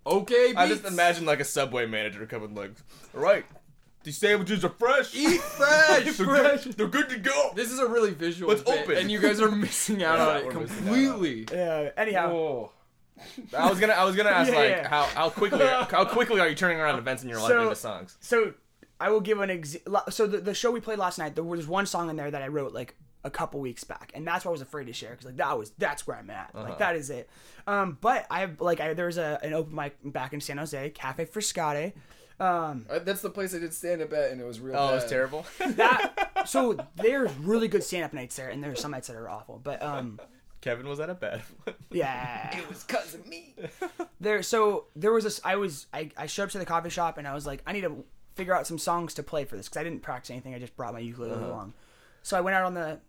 Okay, I just imagine like a subway manager coming like, all right, these sandwiches are fresh. Eat fresh. they're, Good, they're good to go. This is a really visual Let's bit, open. and you guys are missing out Yeah, on it we're completely. yeah. Anyhow, Oh. I was gonna, I was gonna ask Yeah, like, yeah. how how quickly, how quickly are you turning around events in your life So- into songs? so I will give an ex. So the, the show we played last night, there was one song in there that I wrote like a couple weeks back, and that's what I was afraid to share because like that was that's where I'm at. Uh-huh. Like that is it. Um, but I have like I, there was a an open mic back in San Jose, Cafe Frascati. Um, Uh, That's the place I did stand up at, and it was real. Oh, bad. it's terrible. that so there's really good stand up nights there, and there's some nights that are awful. But um, Kevin was that a bad one? yeah, It was cause of me. there so there was this i was I, I showed up to the coffee shop and i was like i need to figure out some songs to play for this because i didn't practice anything i just brought my ukulele Uh-huh. along so i went out on the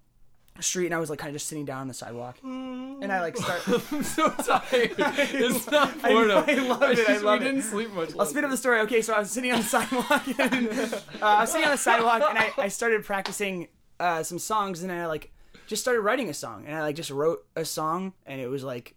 street and i was like kind of just sitting down on the sidewalk and i like start I'm so tired. It's not I, Florida. I love it i just- love we it didn't sleep much. I'll speed up the story. Okay, so I was sitting on the sidewalk. And, uh, I was sitting on the sidewalk, and I, I started practicing uh, some songs, and I like just started writing a song, and I like just wrote a song, and it was like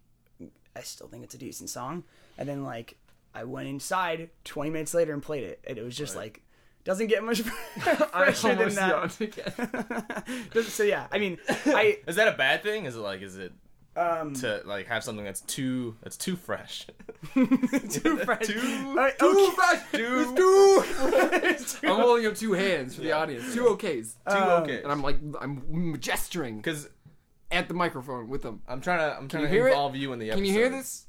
I still think it's a decent song, and then like I went inside 20 minutes later and played it, and it was just like doesn't get much fresher than that. yawned again. So yeah, I mean, I Is that a bad thing? Is it like, is it um to like have something that's too that's too fresh? too fresh. Too- Uh, okay. fresh, too, I'm holding up two hands for the audience. Two OKs. Two Um, okay. And I'm like, I'm gesturing Because at the microphone with them. I'm trying to, I'm trying to hear it? involve you in the episode. Can you hear this?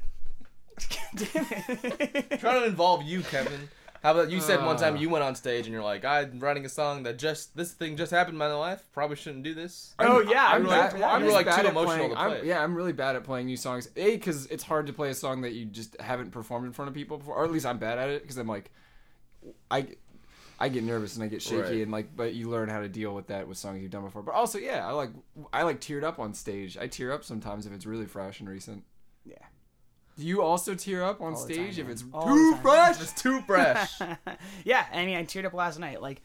Damn it. trying to involve you, Kevin. How about you said one time Uh. you went on stage and you're like, I'm writing a song that just this thing just happened in my life. Probably shouldn't do this. Oh yeah, I'm, I'm were bad- like- I'm you were like too emotional playing- to I'm- yeah, I'm really bad at playing new songs. A, because it's hard to play a song that you just haven't performed in front of people before, or at least I'm bad at it because I'm like, I, I get nervous and I get shaky Right. and like, but you learn how to deal with that with songs you've done before. But also, yeah, I like, I like teared up on stage. I tear up sometimes if it's really fresh and recent. Yeah. Do you also tear up on All the stage time, if man. it's All too time. fresh? It's too fresh. yeah, I mean, I teared up last night. Like,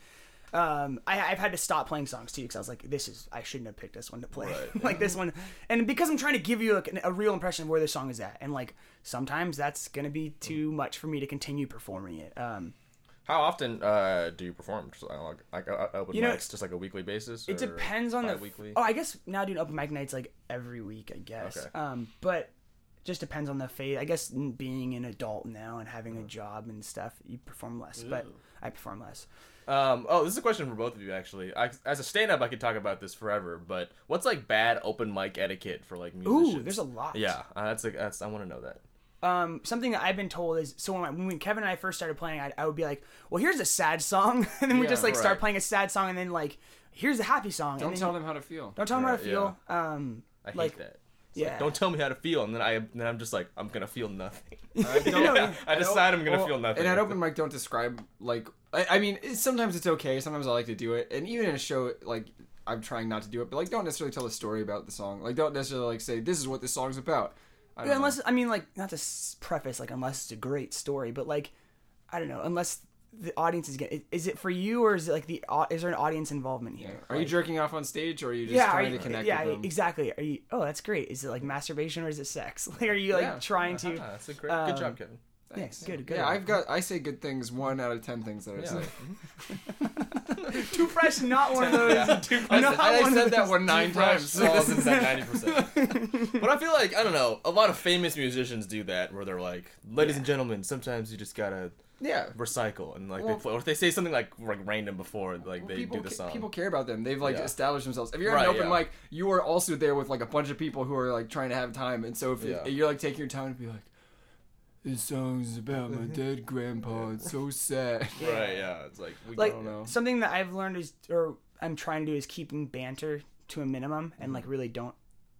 um, I, I've had to stop playing songs too because I was like, this is I shouldn't have picked this one to play. Right, like this one, and because I'm trying to give you like, an- a real impression of where the song is at, and like sometimes that's gonna be too much for me to continue performing it. Um, How often uh, do you perform? Just like, like uh, open You know, mics, just like a weekly basis. it or depends on the. bi-weekly? Oh, I guess now doing open mic nights like every week, I guess. Okay. Um, but just depends on the phase. I guess being an adult now and having a job and stuff, you perform less. But I perform less. Um, oh, this is a question for both of you actually. I, as a stand-up, I could talk about this forever, but what's like bad open mic etiquette for like musicians? Ooh, there's a lot. Yeah, uh, that's like that's I want to know that. um, something that I've been told is so when, I, when Kevin and I first started playing, I, I would be like, "Well, here's a sad song," and then we Yeah, just like start playing a sad song, and then like, "Here's a happy song." Don't and then tell you- them how to feel. Don't tell them how to Right, feel. Um, I hate like, that. It's like, yeah. don't tell me how to feel, and then I then I'm just like I'm gonna feel nothing. I Yeah, I decide I'm gonna Well, feel nothing. And at open mic, don't describe like. I, I mean, it, sometimes it's okay. Sometimes I like to do it, and even in a show, like I'm trying not to do it, but like don't necessarily tell a story about the song. Like don't necessarily like say this is what this song's about. I don't know. unless I mean, like, not to s- preface, like, unless it's a great story, but like, I don't know, unless the audience is getting, is it for you or is it like the? Is there an audience involvement here? Are you jerking off on stage, or are you just yeah, trying you, to connect yeah, with them? Yeah, exactly. Are you? Oh, that's great. Is it like masturbation or is it sex? Like, are you like Yeah. trying to? Ah, that's a great um, good job, Kevin. Yeah, good, good. Yeah, I've got. I say good things. One out of ten things that I Yeah. say. Too fresh, not one of those. Yeah. Not I one said of that one nine times. So this is that ninety percent. But I feel like I don't know. A lot of famous musicians do that, where they're like, "Ladies and gentlemen, sometimes you just gotta Yeah. recycle," and like Well- they play, or if they say something like like random before, like they people, do the ca- song. people care about them. They've like Yeah. established themselves. If you're at Right, an open yeah. mic, you are also there with like a bunch of people who are like trying to have time. And so if Yeah. you're like taking your time to be like, this song's about my dead grandpa. It's so sad. Right? Yeah. It's like we like don't know. something that I've learned is, or I'm trying to do is keeping banter to a minimum and Mm-hmm. like really don't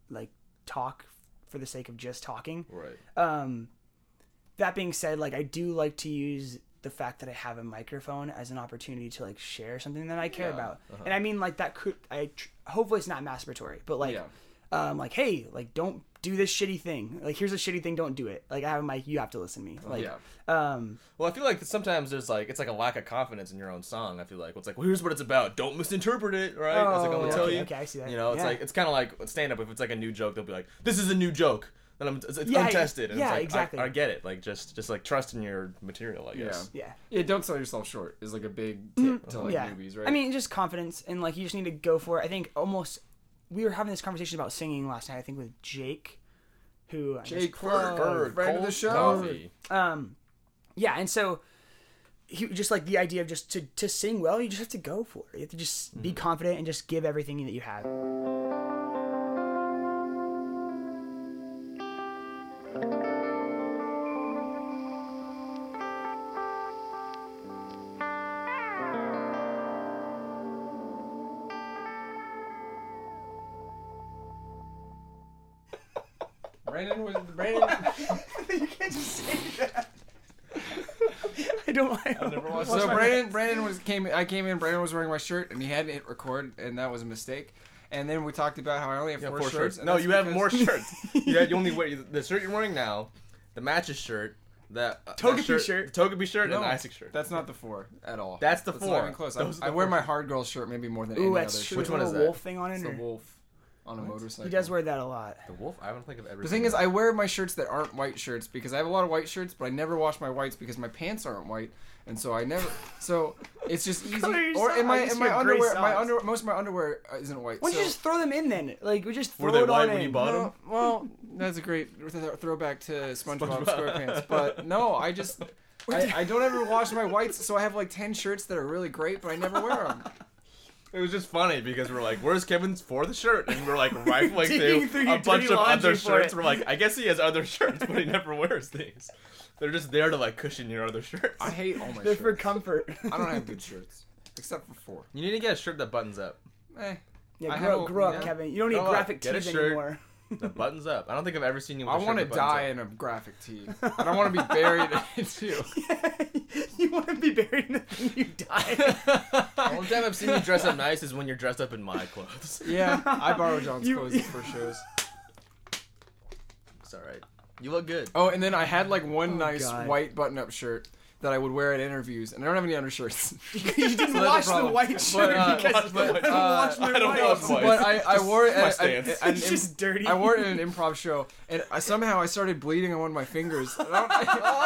like talk for the sake of just talking. right. Um, that being said, like I do like to use the fact that I have a microphone as an opportunity to like share something that I care Yeah, about, uh-huh. and I mean like that could I tr- hopefully it's not masturbatory, but like Yeah. um like hey like don't do this shitty thing like here's a shitty thing don't do it like I have a mic you have to listen to me like yeah. um Well, I feel like sometimes there's like it's like a lack of confidence in your own song. I feel like it's like, well, here's what it's about. Don't misinterpret it, right? I was like, I'm Oh, gonna tell you. okay, I see that. You know, it's like it's kind of like stand up. If it's like a new joke, they'll be like, "This is a new joke," and I'm it's, it's Yeah, untested. And yeah, it's like, exactly. I, I get it. Like just just like trust in your material. I guess. yeah Yeah, don't sell yourself short is like a big tip to like Mm-hmm. yeah. movies, right? I mean, just confidence and like you just need to go for it. I think almost we were having this conversation about singing last night. I think with Jake, who Jake Bird, Bird, friend of the show. coffee. um, yeah, and so he just like the idea of just to to sing well, you just have to go for it. You have to just be confident and just give everything that you have. Came. I came in. Brandon was wearing my shirt, and he hadn't hit record, and that was a mistake. And then we talked about how I only have You have four, four shirts. shirts. No, you have more shirts. you, had, you only wear the shirt you're wearing now, the matches shirt, that uh, that Togepi shirt. the Togepi shirt, No, and the Isaac shirt. That's not the four at all. That's the not four. even close. I, Those are I the wear four my hard girl shirt maybe more than Ooh, any that's other true. shirt. Which one is a that? wolf thing on it. It's the wolf on a motorcycle. He does wear that a lot. the wolf. I don't think I've ever. The thing is. I wear my shirts that aren't white shirts because I have a lot of white shirts, but I never wash my whites because my pants aren't white, and so I never. So it's just easy. Color Or in my in my underwear, my under most of my underwear uh, isn't white. Why don't so, you just throw them in then? Like we just throw Were they it white on when you in. bought 'em? well, well, that's a great th- throwback to SpongeBob, SpongeBob. SquarePants. But no, I just I, I don't ever wash my whites, so I have like ten shirts that are really great, but I never wear them. It was just funny because we're like, "Where's Kevin's for the shirt?" And we're like rifling through through a bunch of other shirts. it. We're like, "I guess he has other shirts, but he never wears these." They're just there to like cushion your other shirts. I hate all my shirts. They're for comfort. I don't have good shirts except for four. You need to get a shirt that buttons up. Eh. Yeah, I grow, have- grow up, yeah. Kevin. You don't need Grow up. graphic Get a tees shirt. anymore. That buttons up. I don't think I've ever seen you. With I a shirt I want to that buttons die up. in a graphic tee. I don't want to be buried in it too. you want to be buried in the thing you died. The only time I've seen you dress up nice is when you're dressed up in my clothes. Yeah, I borrow John's You- clothes for shows. It's all right. You look good. Oh, and then I had like one Oh, nice God. white button-up shirt that I would wear at interviews, and I don't have any undershirts. you didn't that's wash the the problem. white But, shirt uh, because but, I don't uh, wash my I don't white. wash white. but I, I wore it at, at, stance. at an It's im- just dirty. I wore it in an improv show, and I, somehow I started bleeding on one of my fingers. And I don't-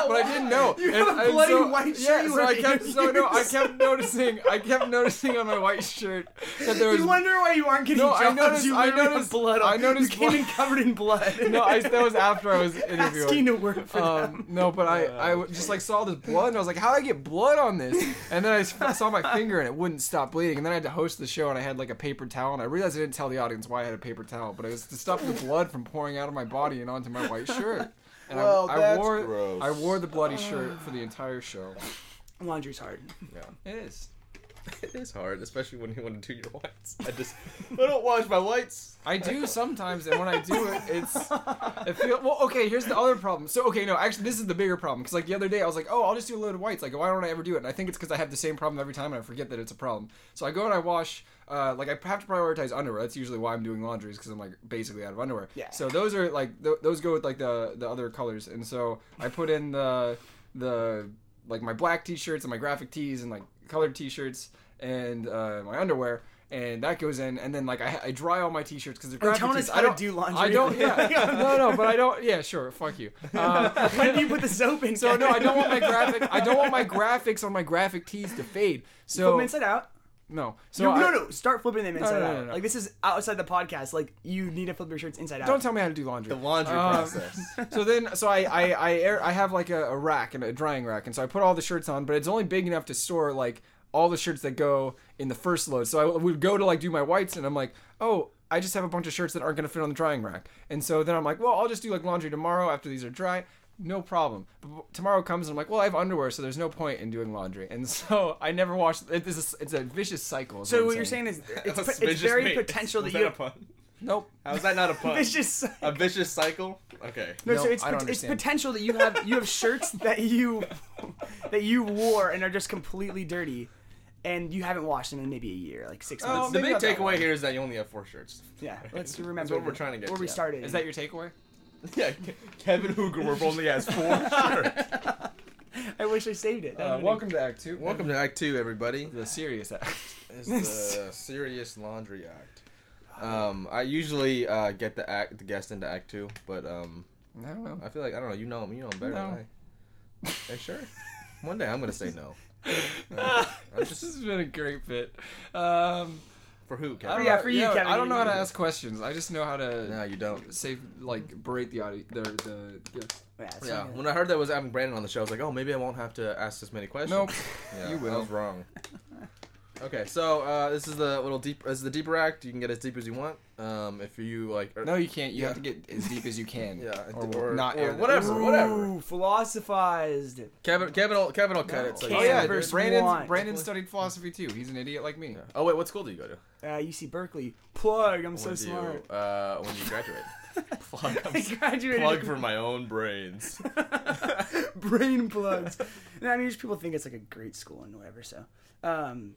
but I didn't know. You and, have a bloody so, white shirt you so I kept so no, I kept noticing. I kept noticing on my white shirt that there was You wonder why you aren't getting No, I noticed- you I literally have noticed- blood. On. I noticed you came in covered in blood. no. I, that was after I was asking interviewing. to work for them. Um, no, but I just like saw this blood and I was like, how do I get blood on this? And then I saw my finger and it wouldn't stop bleeding. And then I had to host the show and I had like a paper towel and I realized I didn't tell the audience why I had a paper towel, but it was to stop the blood from pouring out of my body and onto my white shirt. And Well, I, I that's wore gross. I wore the bloody shirt for the entire show. Laundry's hard. Yeah, it is. It is hard, especially when you want to do your whites. I just I don't wash my whites. I do sometimes, and when I do it, it's it feel well. Okay, here's the other problem. So okay, no, actually, this is the bigger problem because like the other day, I was like, oh, I'll just do a load of whites. Like, why don't I ever do it? And I think it's because I have the same problem every time, and I forget that it's a problem. So I go and I wash. Uh, like I have to prioritize underwear. That's usually why I'm doing laundry, is because I'm like basically out of underwear. Yeah. So those are like th- those go with like the the other colors, and so I put in the the like my black t-shirts and my graphic tees and like colored t-shirts and uh, my underwear. And that goes in, and then like I, I dry all my t-shirts because they're graphic telling tees. us I don't do laundry. I don't. Yeah. no, no, but I don't. Yeah, sure. Fuck you. Uh, when do you put the soap in? so no, I don't want my graphic. I don't want my graphics on my graphic tees to fade. Put So them inside out. No. So no, I- no, no. Start flipping them inside no, out. no, no. Like this is outside the podcast. Like you need to flip your shirts inside out. Don't tell me how to do laundry. The laundry Um, process. so then, so I I I, air, I have like a, a rack and a drying rack, and so I put all the shirts on, but it's only big enough to store like all the shirts that go in the first load. So I would go to like do my whites, and I'm like, oh, I just have a bunch of shirts that aren't gonna fit on the drying rack, and so then I'm like, well, I'll just do like laundry tomorrow after these are dry. No problem. But tomorrow comes and I'm like, well, I have underwear, so there's no point in doing laundry, and so I never wash. It is a, it's a vicious cycle. is So I'm what you're saying is it's, That it's very mate. potential Was that you a pun? Nope. How's that not a pun? vicious. A vicious cycle? Okay. No, No, so it's I don't pot- it's potential that you have you have shirts that you that you wore and are just completely dirty, and you haven't washed them in maybe a year, like six months. The big takeaway here is that you only have four shirts. yeah, let's remember what we're trying to get where to. we started. Is that your takeaway? Yeah, Ke- Kevin Hoogerwerf only has four shirts. I wish I saved it. That Uh, would've welcome to Act Two. Welcome to Act Two, everybody. the serious act. It's the Serious Laundry Act. Um, I usually uh, get the act the guest into Act Two, but um, I don't know. I feel like I don't know. You know him. You know him better No. than I. Hey, sure. One day I'm gonna say no. Uh, I'm This just has been a great bit. Um, for who, I don't Kevin? Yeah, for you, know, Kevin, I don't know how to ask questions. I just know how to No, you don't. Save like berate the audio. The the yeah. Yeah, Yeah, when I heard that was having Brandon on the show, I was like, oh, maybe I won't have to ask this many questions. Nope. Yeah, You will. I was wrong. Okay, so uh, this is the little deep. This is the deeper act. You can get as deep as you want. Um, if you like. or- No, you can't. You Yeah. have to get as deep as you can. Yeah, or, or- not. or whatever. Ooh, whatever. philosophized. Kevin, Kevin, will, Kevin will cut No. it. So Oh you- yeah, Brandon. Brandon studied philosophy too. He's an idiot like me. Yeah. Oh wait, what school do you go to? Uh, UC Berkeley. Plug. I'm so When do smart. You, uh, when do you graduate? plug. I graduated. plug for my own brains. brain plugs. no, I mean, just people think it's like a great school and whatever. So, um,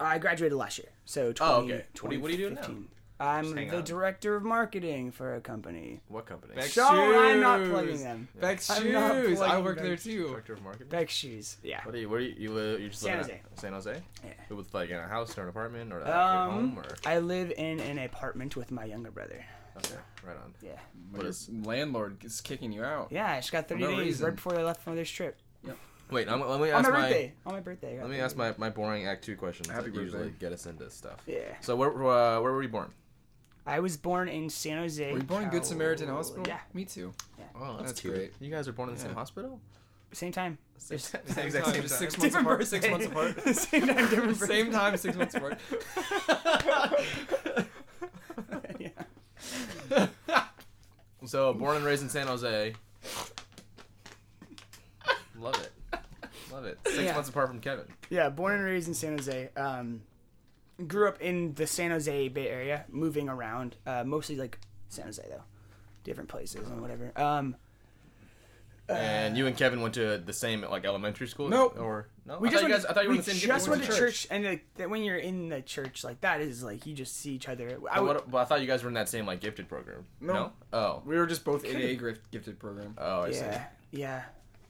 I graduated last year. So 20, Oh, okay. What do you- what are you doing now? I'm the out. director of marketing for a company. What company? Beck's So I'm not Shoes. plugging them. Beck's I'm shoes. I plugging worked there Beck's too. Director of marketing. Beck shoes. Yeah. What do you? Where do you? You, live, you just San live in Jose. San Jose. Yeah. With like in a house or an apartment or like, Um, your home or. I live in an apartment with my younger brother. Okay, right on. Yeah. But Your landlord is kicking you out. Yeah, I just got 30 no days reason. right before I left for this trip. Wait, I'm, let me On ask my my. birthday. On my birthday. Let me ask my, my boring Act Two questions Happy that usually get us into stuff. Yeah. So where uh, where were you born? I was born in San Jose. Were you born in Good Samaritan Hospital? Yeah. Me too. Oh, that's, That's cute. great. You guys are born in the same hospital? Same time. Same, Just- same, exact time, same just time. six months apart. Six months apart. Same time, different. Same time, six months apart. yeah. So born and raised in San Jose. Love it. Love it. Six Yeah. months apart from Kevin. Yeah, born and raised in San Jose. Um, grew up in the San Jose Bay Area, moving around. Uh, mostly like San Jose though, different places and whatever. Um, And you and Kevin went to the same like elementary school? Nope. Or no? we I just thought you went guys. I thought you we in the same. just went went to church, and like, that when you're in the church, like that is like you just see each other. I I, would, what, well, I thought you guys were in that same like gifted program. No. Oh. We were just both in a gifted program. Oh, I see. yeah, yeah,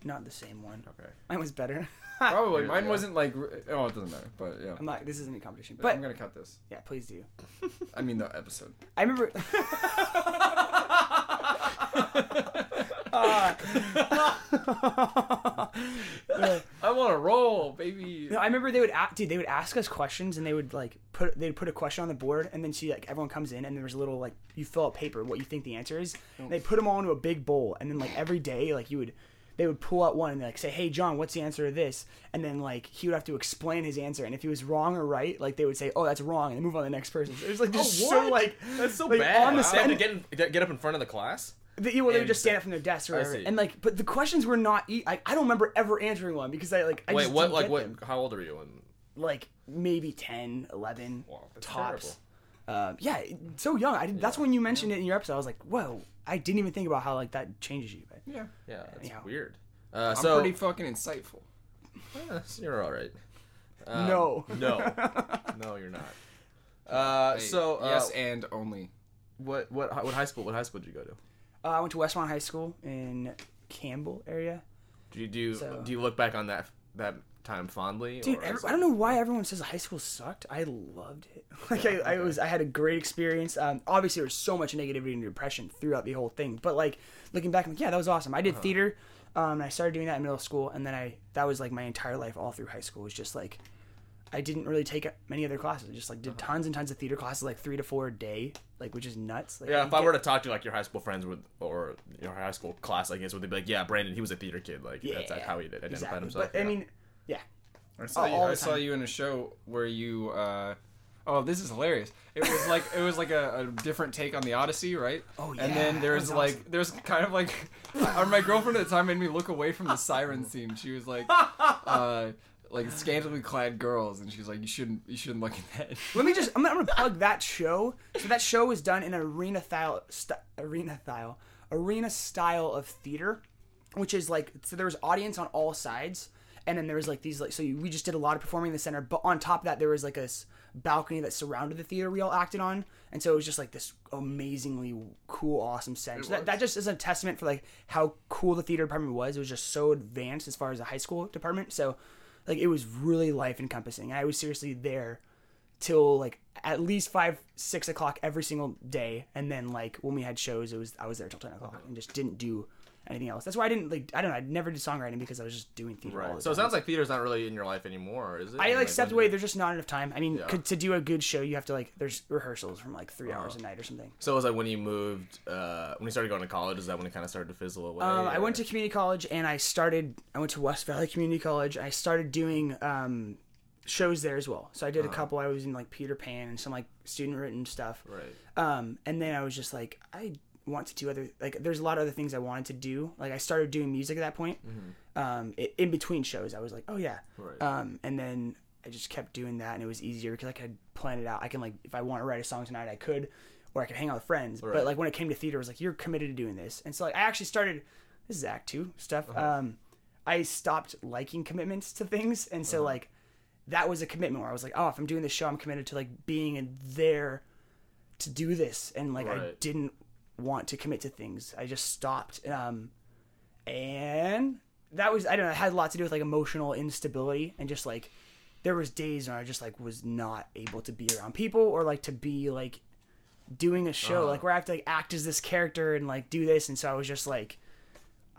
not the same one. Okay. Mine was better. Probably. Yeah. Mine wasn't like. Oh, it doesn't matter. But yeah. I'm not. This isn't a competition, But I'm gonna cut this. yeah, please do. I mean the episode. I remember. Uh, I want to roll, baby. No, I remember they would ask, dude. They would ask us questions, and they would like put they'd put a question on the board, and then see like everyone comes in, and there was a little like you fill out paper what you think the answer is. And they put them all into a big bowl, and then like every day like you would they would pull out one and like say, "Hey John, what's the answer to this?" And then like he would have to explain his answer, and if he was wrong or right, like they would say, "Oh, that's wrong," and move on to the next person. So it was like just oh, so like That's so like, bad. on the They have to get, in, get up in front of the class. The, well, they would just stand up from their desk or whatever, and like, but the questions were not. E- I, I don't remember ever answering one because I like. I Wait, what? Like what? them. How old are you? And like maybe 10, 11 Wow, tops. Uh, yeah, so young. I did, that's when you mentioned it in your episode. I was like, whoa, I didn't even think about how like that changes you. But Yeah. yeah, that's Yeah. weird. Uh, I'm so pretty fucking insightful. eh, you're all right. Um, No. no, no, you're not. Uh, Hey, so uh, yes, and only. what what what high school? What high school did you go to? uh, I went to Westmont High School in Campbell area. Do you do So- do you look back on that that time fondly? Dude, every, I don't know why everyone says high school sucked. I loved it. Like I, I was, I had a great experience. Um, obviously there was so much negativity and depression throughout the whole thing. But like looking back, I'm like, yeah, that was awesome. I did Uh-huh. theater. Um, and I started doing that in middle school, and then I that was like my entire life all through high school was just like I didn't really take many other classes. I just like did tons and tons of theater classes, like three to four a day, like which is nuts. Like, Yeah, you if I get- were to talk to like your high school friends with or your high school class, I guess would they be like, yeah, Brandon, he was a theater kid, like that's like, how he did identify exactly. himself. But I mean, yeah, I saw, Oh, you, I saw you in a show where you. Uh, oh, this is hilarious! It was like it was like a, a different take on the Odyssey, right? Oh, yeah. And then that there's was like awesome. there's kind of like, or my girlfriend at the time made me look away from the siren scene. She was like, uh, like scantily clad girls, and she was like, you shouldn't you shouldn't look at that. Let me just I'm gonna, I'm gonna plug that show. So that show was done in arena style st- arena style arena style of theater, which is like so there was audience on all sides, and then there was like these like so you, we just did a lot of performing in the center, but on top of that there was like a s- balcony that surrounded the theater we all acted on, and so it was just like this amazingly cool, awesome set. So that, that just is a testament for like how cool the theater department was. It was just so advanced as far as the high school department. So like it was really life encompassing. I was seriously there till like at least five, six o'clock every single day, and then like when we had shows, it was I was there till ten o'clock and just didn't do anything else. That's why I didn't like I don't know I never did songwriting because I was just doing theater. All right. the So it sounds like theater's not really in your life anymore, is it? I like stepped away. you- There's just not enough time. I mean, Yeah. could, to do a good show, you have to like there's rehearsals from like 3 hours Uh-huh. a night or something. So it was like when you moved, uh, when you started going to college, is that when it kind of started to fizzle away? Um, I went to community college and I started. I went to West Valley Community College. I started doing um, shows there as well. So I did a couple. I was in like Peter Pan and some like student written stuff. Right. Um, and then I was just like, I want to do other like. There's a lot of other things I wanted to do. Like I started doing music at that point. Um, i in between shows, I was like, oh yeah. Right. Um, and then I just kept doing that, and it was easier because I could plan it out. I can like, if I want to write a song tonight, I could, or I could hang out with friends. Right. But like when it came to theater, it was like you're committed to doing this, and so like I actually started. This is Act Two stuff. Uh-huh. Um, I stopped liking commitments to things, and Uh-huh. so like that was a commitment where I was like, oh, if I'm doing this show, I'm committed to like being in there to do this, and like I didn't want to commit to things. I just stopped. Um, and that was I don't know. It had a lot to do with like emotional instability and just like there was days when I just like was not able to be around people or like to be like doing a show Uh-huh. like where I have to like act as this character and like do this and so I was just like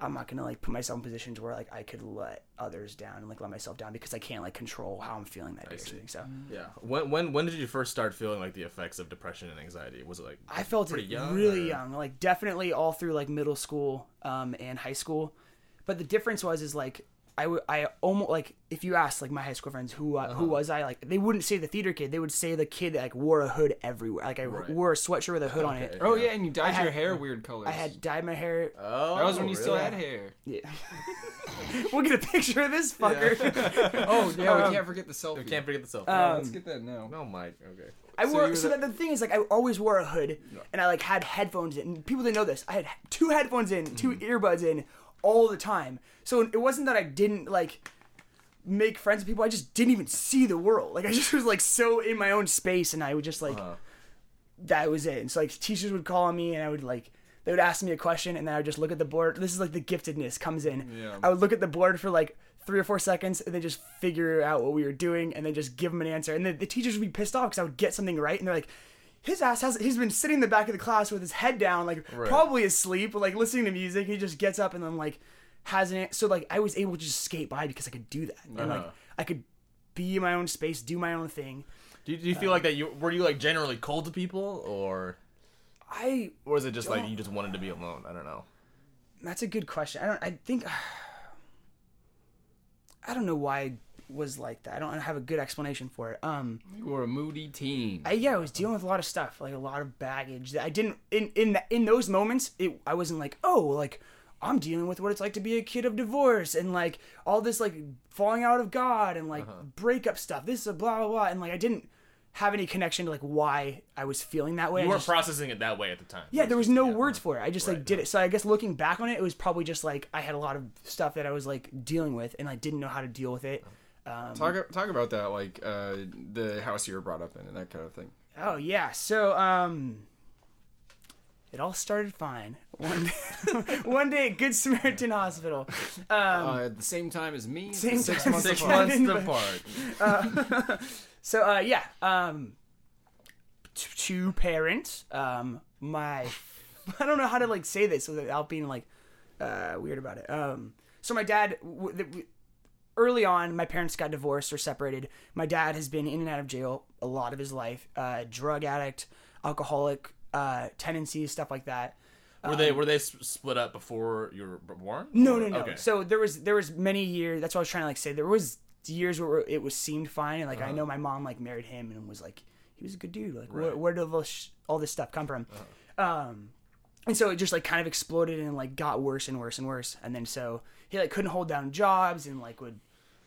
I'm not gonna like put myself in positions where like I could let others down and like let myself down because I can't like control how I'm feeling that day or something. So Yeah. When when when did you first start feeling like the effects of depression and anxiety? Was it like I felt pretty it young, really or- young, like definitely all through like middle school um, and high school. But the difference was is like I would I almost like if you asked like my high school friends who uh, Uh-huh. who was I like they wouldn't say the theater kid they would say the kid that like wore a hood everywhere like I Right. wore a sweatshirt with a hood on it. Oh yeah, and you dyed had- your hair weird colors. I had dyed my hair. Oh, That was when you still had hair. Yeah. we'll get a picture of this fucker. Oh yeah, Um, we can't forget the selfie. We can't forget the selfie. Yeah, Um, let's get that now. no, Mike. Okay. I So wore so that the thing is like I always wore a hood and I like had headphones in. And people didn't know this. I had two headphones in, 2 Mm-hmm. earbuds in all the time. So it wasn't that I didn't like make friends with people. I just didn't even see the world. Like I just was like so in my own space and I would just like Uh-huh. that was it. And so like teachers would call on me and I would like they would ask me a question and then I would just look at the board. This is like the giftedness comes in. Yeah. I would look at the board for like three or four seconds and then just figure out what we were doing and then just give them an answer. And then the teachers would be pissed off because I would get something right and they're like, his ass has he's been sitting in the back of the class with his head down, like Right. probably asleep, like listening to music. He just gets up and then like has an so like I was able to just skate by because I could do that. And like Uh-huh. I could be in my own space, do my own thing. Do you, do you feel like that? You were you like generally cold to people, or I or was it just like you just wanted to be alone? I don't know. That's a good question. I don't. I think. I don't know why I was like that. I don't have a good explanation for it. Um. You were a moody teen. I, yeah, I was dealing with a lot of stuff, like a lot of baggage that I didn't in in the, in those moments. It I wasn't like, oh, like I'm dealing with what it's like to be a kid of divorce and like all this like falling out of God and like uh-huh. breakup stuff. This is blah blah blah, and like I didn't have any connection to like why I was feeling that way. You weren't just- processing it that way at the time. yeah, there was no Yeah. words for it. I just like Right, did it. So I guess looking back on it, it was probably just like I had a lot of stuff that I was like dealing with, and I didn't know how to deal with it. Uh-huh. Um, Talk talk about that, like uh, the house you were brought up in and that kind of thing. oh yeah, so um, it all started fine one one day at Good Samaritan Hospital. Um, uh, at the same time as me, same six time. months Six apart. months apart. so uh, yeah, um, t- two parents. Um, my I don't know how to like say this without being like uh, weird about it. Um, so my dad, w- the, we- early on, my parents got divorced or separated. My dad has been in and out of jail a lot of his life. Uh, drug addict, alcoholic uh, tendencies, stuff like that. Were they were they split up before you were born? No, no, no. Okay. So there was there was many years. That's what I was trying to like say. There was years where it was seemed fine, and like Uh-huh. I know my mom like married him and was like he was a good dude. Like where, Right. Uh-huh. where did all this, all this stuff come from? Um, and so it just like kind of exploded and like got worse and worse and worse. And then so he like couldn't hold down jobs and like would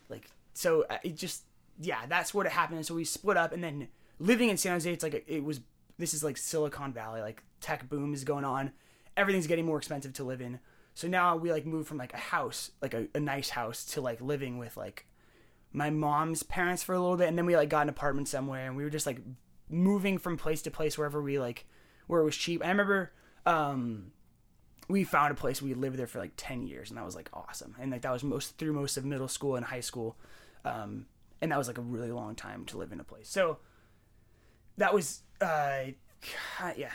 like so uh, it just yeah that's what it happened. And so we split up and then living in San Jose, it's like it was this is like Silicon Valley, like tech boom is going on. Everything's getting more expensive to live in. So now we like moved from like a house, like a, a nice house, to like living with like my mom's parents for a little bit, and then we like got an apartment somewhere, and we were just like moving from place to place wherever we like where it was cheap. I remember um we found a place we lived there for like 10 years and that was like awesome and like that was most through most of middle school and high school um and that was like a really long time to live in a place so that was uh yeah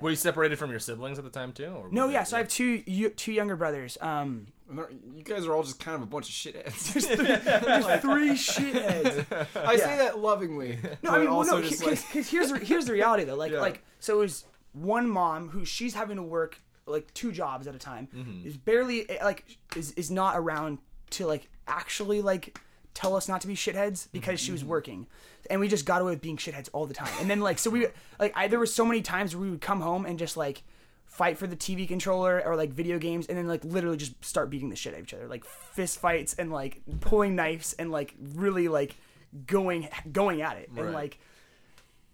Were you separated from your siblings at the time too? Or no were yeah they- so i have two you- two younger brothers um You guys are all just kind of a bunch of shitheads. there's three shitheads I say that lovingly. No, I mean, well, also no, just because like, here's the, here's the reality though. Like Yeah. like so it was one mom who she's having to work like two jobs at a time. Mm-hmm. Is barely like is is not around to like actually like tell us not to be shitheads because she Mm-hmm. was working. And we just got away with being shitheads all the time. And then like so we like I there were so many times where we would come home and just like fight for the TV controller or like video games and then like literally just start beating the shit out of each other. Like fist fights and like pulling knives and like really like going going at it. And like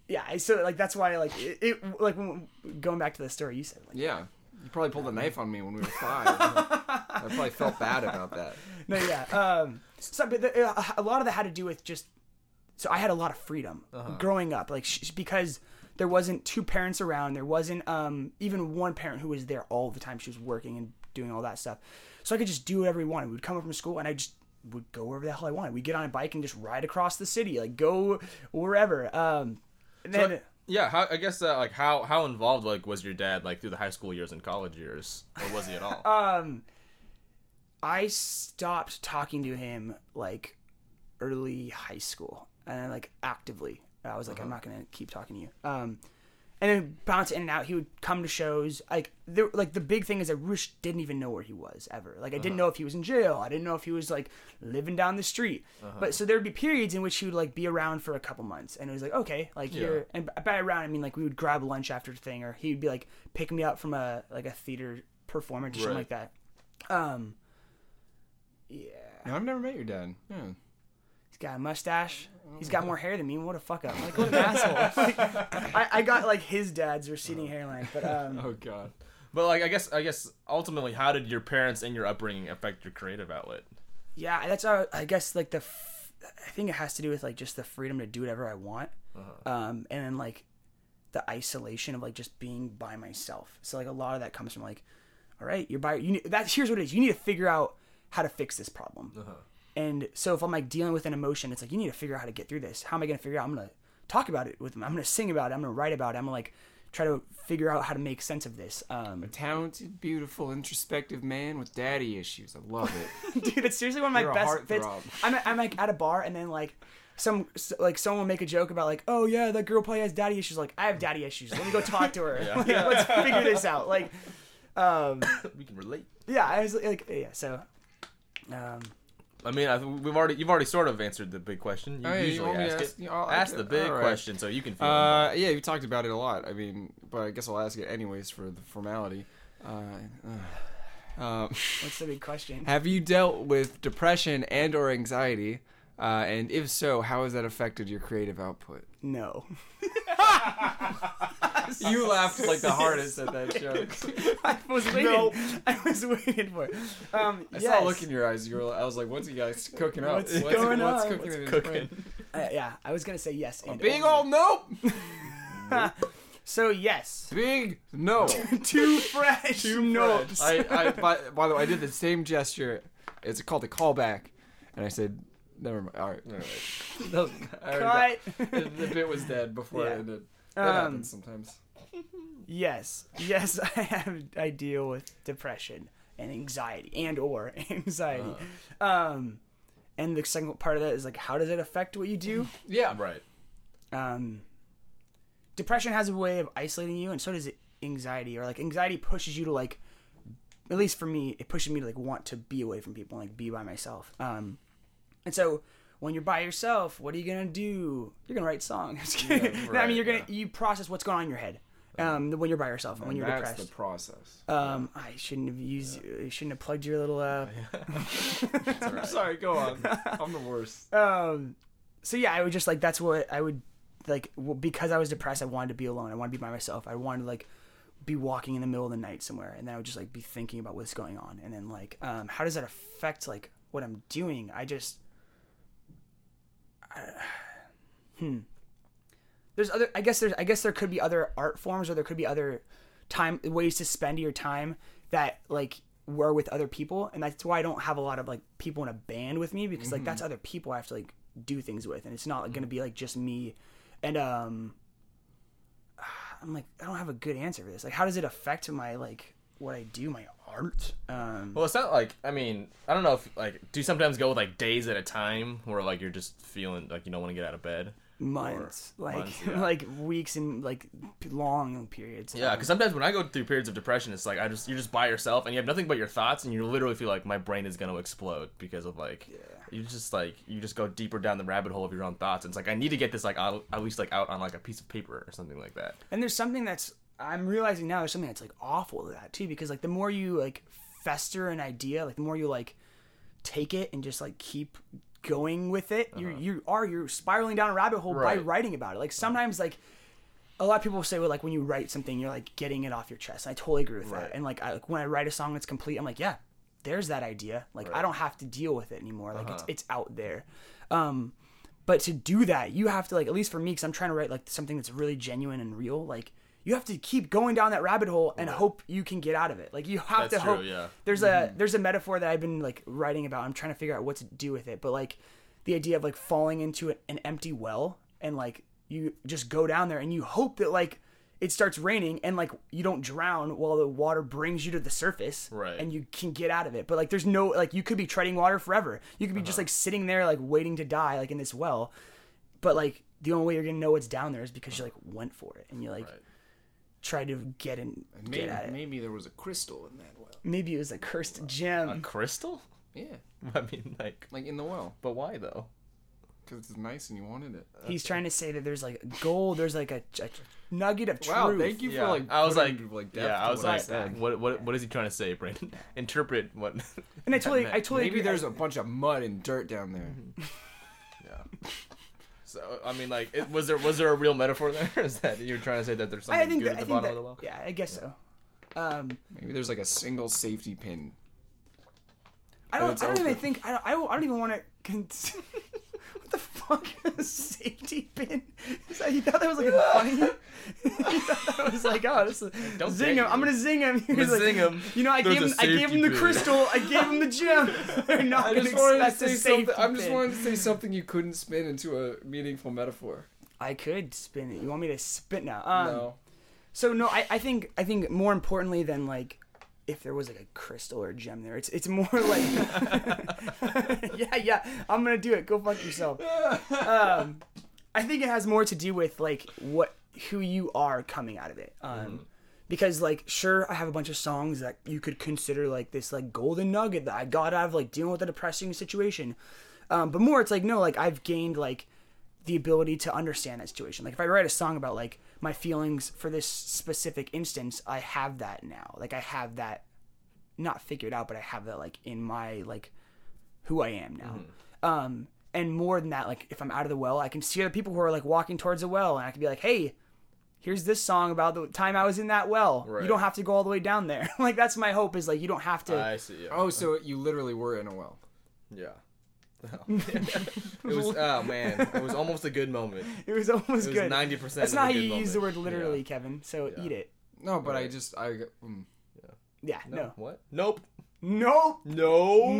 yeah, so like that's why like it, it like when, going back to the story you said like yeah. You probably pulled a knife on me when we were five. I probably felt bad about that. no yeah um so but the, uh, a lot of that had to do with just so I had a lot of freedom growing up like sh- because there wasn't two parents around there wasn't um even one parent who was there all the time she was working and doing all that stuff so I could just do whatever we wanted we'd come up from school and I just would go wherever the hell I wanted we'd get on a bike and just ride across the city like go wherever um and then So, yeah, how, I guess uh, like how how involved like was your dad like through the high school years and college years, or was he at all? Um, I stopped talking to him like early high school, and like actively. I was like, I'm not gonna keep talking to you. Um, and then bounce in and out. He would come to shows. Like, there, like the big thing is, I Rush didn't even know where he was ever. Like, I didn't know if he was in jail. I didn't know if he was like living down the street. But so there'd be periods in which he would like be around for a couple months, and it was like, okay, like here. And by around, I mean like we would grab lunch after the thing, or he'd be like pick me up from a like a theater performance or something like that. Um, yeah, No, I've never met your dad. Yeah. He's got a mustache. He's got more hair than me. What a fuck up! Like what an asshole. Like, I, I got like his dad's receding hairline, but um, Oh god. But like I guess I guess ultimately, how did your parents and your upbringing affect your creative outlet? yeah, that's our. I guess like the. F- I think it has to do with like just the freedom to do whatever I want, um, and then like the isolation of like just being by myself. So like a lot of that comes from like, all right, you're by you. Need, that here's what it is. You need to figure out how to fix this problem. And so if I'm like dealing with an emotion, it's like you need to figure out how to get through this. How am I gonna figure out? I'm gonna talk about it with them. I'm gonna sing about it. I'm gonna write about it. I'm gonna like try to figure out how to make sense of this. Um, a Talented, beautiful, introspective man with daddy issues. I love it. dude, it's seriously one of my You're a best bits. heartthrob. I'm, I'm like at a bar and then like some like someone will make a joke about like, oh yeah, that girl probably has daddy issues. Like I have daddy issues. Let me go talk to her. Like, let's figure this out. Like, um, We can relate. yeah, I was like, yeah. So, um, I mean, I, we've already you've already sort of answered the big question. You yeah, you usually want ask ask- it. yeah, I'll- ask okay, the big all right. question so you can feel. Uh, yeah, you talked about it a lot. I mean, but I guess I'll ask it anyways for the formality. Uh, uh, um, what's the big question? have you dealt with depression and or anxiety? Uh, and if so, how has that affected your creative output? No. You laughed like the hardest at that joke. I was waiting. No. I was waiting for it. Um, I yes. saw a look in your eyes. You were. I was like, "What's he guys cooking up? What's going what's on? cooking What's cooking? Uh, yeah, I was gonna say yes. A big old nope. So yes. Big no. Too fresh. Too notes. I, I by, by the way, I did the same gesture. It's called a callback, and I said, "Never mind." All right, all right. That I Cut. the, the bit was dead before Yeah. it ended. That Um, happens sometimes. Yes, yes, I have. I deal with depression and anxiety, and or anxiety, um, and the second part of that is like how does it affect what you do? Yeah. Right. um, depression has a way of isolating you, and so does anxiety. Or like anxiety pushes you to like, at least for me, it pushes me to like want to be away from people, and, like be by myself. Um, and so when you're by yourself, what are you gonna do? You're gonna write songs. Kidding. No, I mean, you're gonna yeah. you process what's going on in your head. Um, when you're by yourself and when you're That's depressed. the process. Um, I shouldn't have used. I shouldn't have plugged your little. Uh, I'm sorry. Go on. I'm the worst. um, so yeah, I would just like that's what I would like because I was depressed. I wanted to be alone. I wanted to be by myself. I wanted to like be walking in the middle of the night somewhere, and then I would just like be thinking about what's going on, and then like, um, how does that affect like what I'm doing? I just, hmm. There's other. I guess there's. I guess there could be other art forms, or there could be other time ways to spend your time that like were with other people, and that's why I don't have a lot of like people in a band with me because like that's other people I have to like do things with, and it's not like, gonna be like just me. And um, I'm like I don't have a good answer for this. Like, how does it affect my like what I do, my art? Um, Well, it's not like I mean I don't know if like do you sometimes go with like days at a time where like you're just feeling like you don't want to get out of bed. months, like months, yeah. like weeks and like long periods. Yeah, because sometimes when I go through periods of depression, it's like I just you're just by yourself and you have nothing but your thoughts, and you literally feel like my brain is gonna explode because of like you just like you just go deeper down the rabbit hole of your own thoughts. And it's like I need to get this like out, at least like out on like a piece of paper or something like that. And there's something that's I'm realizing now there's something that's like awful to that too because like the more you like fester an idea, like the more you like take it and just like keep going with it, you you are you're spiraling down a rabbit hole by Uh-huh. Writing about it. Like sometimes like a lot of people say well like when you write something you're like getting it off your chest. And I totally agree with Right. that. And like I like when I write a song that's complete, I'm like, yeah, there's that idea. Like I don't have to deal with it anymore. Like Uh-huh. it's it's out there. Um but to do that, you have to like at least for me, because I'm trying to write like something that's really genuine and real. Like you have to keep going down that rabbit hole and hope you can get out of it. Like you have That's to true, hope. yeah. There's a mm-hmm. there's a metaphor that I've been like writing about. I'm trying to figure out what to do with it. But like the idea of like falling into an empty well and like you just go down there and you hope that like it starts raining and like you don't drown while the water brings you to the surface Right. and you can get out of it but like there's no like you could be treading water forever you could be just uh-huh. like sitting there like waiting to die like in this well but like the only way you're gonna know what's down there is because you like went for it and you like Right. Tried to get in Maybe, get at it maybe, maybe there was a crystal in that well. Maybe it was a cursed gem A crystal? Yeah, I mean, like, like in the well, but why though? because it's nice and you wanted it. he's trying to say that there's like gold there's like a, a nugget of truth Wow, thank you Yeah, for like. I was like, putting, like depth yeah, to I was what like, said. what, what, what is he trying to say, Brandon? Interpret what. and i totally meant- i totally Maybe agree. there's a bunch of mud and dirt down there. Mm-hmm. Yeah. So I mean, like, it, was there was there a real metaphor there? Is that you're trying to say that there's something I think good that, at I the think bottom that, of the well? yeah i guess so um Maybe there's like a single safety pin. I don't. I don't even think. I don't. I don't, I don't even want to. Con- what the fuck? A safety pin? You thought that was like funny? you thought that was like, oh, this is Don't zing him. I'm gonna zing him. He was like, zing him. You know, I There's gave him. I gave him the pin. crystal. I gave him the gem. They're not I gonna just to expect a say something. I'm just wanting to say something you couldn't spin into a meaningful metaphor. I could spin it. You want me to spit now? Um, no. So no, I, I think I think more importantly than like if there was like a crystal or a gem there, it's it's more like yeah yeah I'm gonna do it. Go fuck yourself. Um, I think it has more to do with like what who you are coming out of it. Um, because like sure I have a bunch of songs that you could consider like this like golden nugget that I got out of like dealing with a depressing situation. Um, but more it's like no like I've gained like the ability to understand that situation. Like if I write a song about like my feelings for this specific instance, I have that now. Like I have that not figured out, but I have that like in my like who I am now. Um and more than that, like if I'm out of the well, I can see other people who are like walking towards a well and I can be like, "Hey, here's this song about the time I was in that well. Right. You don't have to go all the way down there." like that's my hope is like you don't have to I see. Yeah. Oh, so you literally were in a well. Yeah. It was oh man, it was almost a good moment. It was almost It was good. ninety percent. That's not how you use the word literally, Kevin. So Yeah. eat it. No, but I just I mm. Yeah, No. no. What? Nope. Nope. No.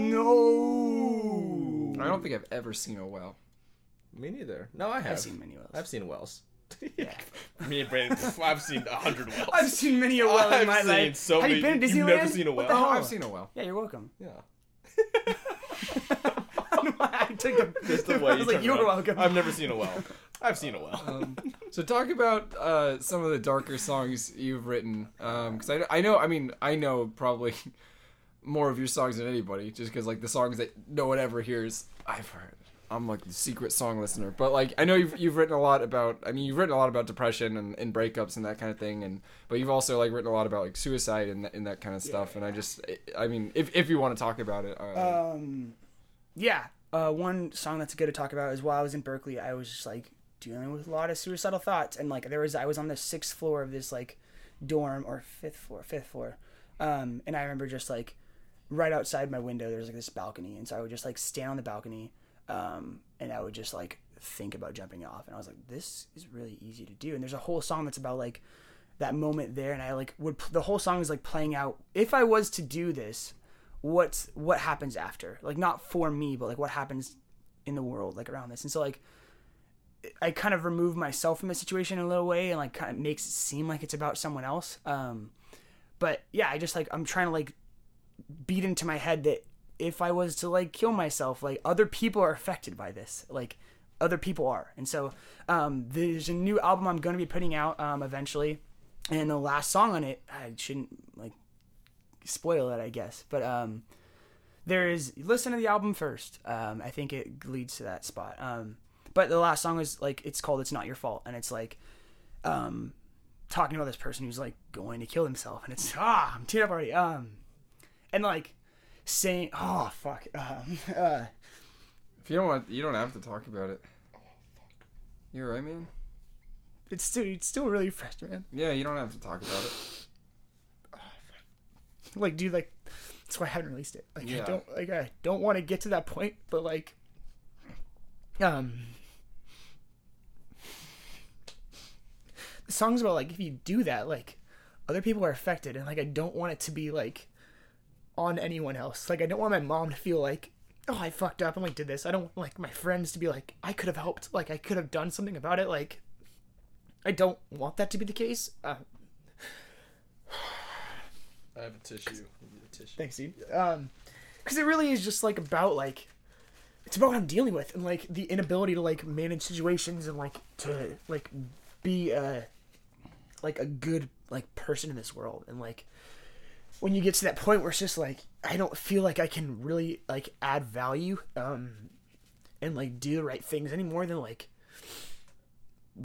No. I don't think I've ever seen a well. Me neither. No, I have. I've seen many wells. I've seen wells. Yeah. Me and Brandon. I've seen a hundred wells. I've seen many a well in I've my seen life. so Have many. you been to Disneyland? You've never seen a What well? the Oh. I've seen a well. Yeah, you're welcome. Yeah. I took the, Just the way I was like, you're welcome. I've never seen a well. I've seen a well. Um, so talk about uh, some of the darker songs you've written, because I, I know, I mean, I know probably more of your songs than anybody, just because like the songs that no one ever hears, I've heard. I'm like the secret song listener, but like I know you've you've written a lot about. I mean, you've written a lot about depression and, and breakups and that kind of thing, and but you've also like written a lot about like suicide and, and that kind of stuff. And I just, I mean, if if you want to talk about it, uh, Um, yeah. Uh, one song that's good to talk about is while I was in Berkeley, I was just like dealing with a lot of suicidal thoughts, and like there was I was on the sixth floor of this like dorm or fifth floor, fifth floor, um, and I remember just like right outside my window there's like this balcony, and so I would just like stand on the balcony, um, and I would just like think about jumping off, and I was like, this is really easy to do, and there's a whole song that's about like that moment there, and I like would the whole song is like playing out. If I was to do this what's what happens after? Like not for me but like what happens in the world like around this. And so like i kind of remove myself from the situation in a little way and like kind of makes it seem like it's about someone else. Um but yeah i just like i'm trying to like beat into my head that if i was to like kill myself like other people are affected by this. Like other people are. And so um there's a new album i'm going to be putting out um eventually. And the last song on it i shouldn't like spoil it, I guess. But um, there is listen to the album first. Um, I think it leads to that spot. Um, but the last song is like it's called "It's Not Your Fault," and it's like um, talking about this person who's like going to kill himself, and it's ah, I'm teared up already. Um, and like saying, oh fuck, um, uh, if you don't want, you don't have to talk about it. You're right, man. it's still it's still really fresh, man. Yeah, you don't have to talk about it. Like, dude, like that's why I haven't released it. Like, I don't like I don't want to get to that point, but like, um, the song's about like if you do that, like other people are affected, and like I don't want it to be like on anyone else. Like I don't want my mom to feel like. Oh, I fucked up and like did this. I don't want like my friends to be like, I could have helped. Like I could have done something about it. Like I don't want that to be the case. Uh, I have a tissue. A tissue. Thanks, dude. Um, because it really is just like about like, it's about what I'm dealing with and like the inability to like manage situations and like to like be a like a good like person in this world and like when you get to that point where it's just like I don't feel like I can really like add value um and like do the right things any more than like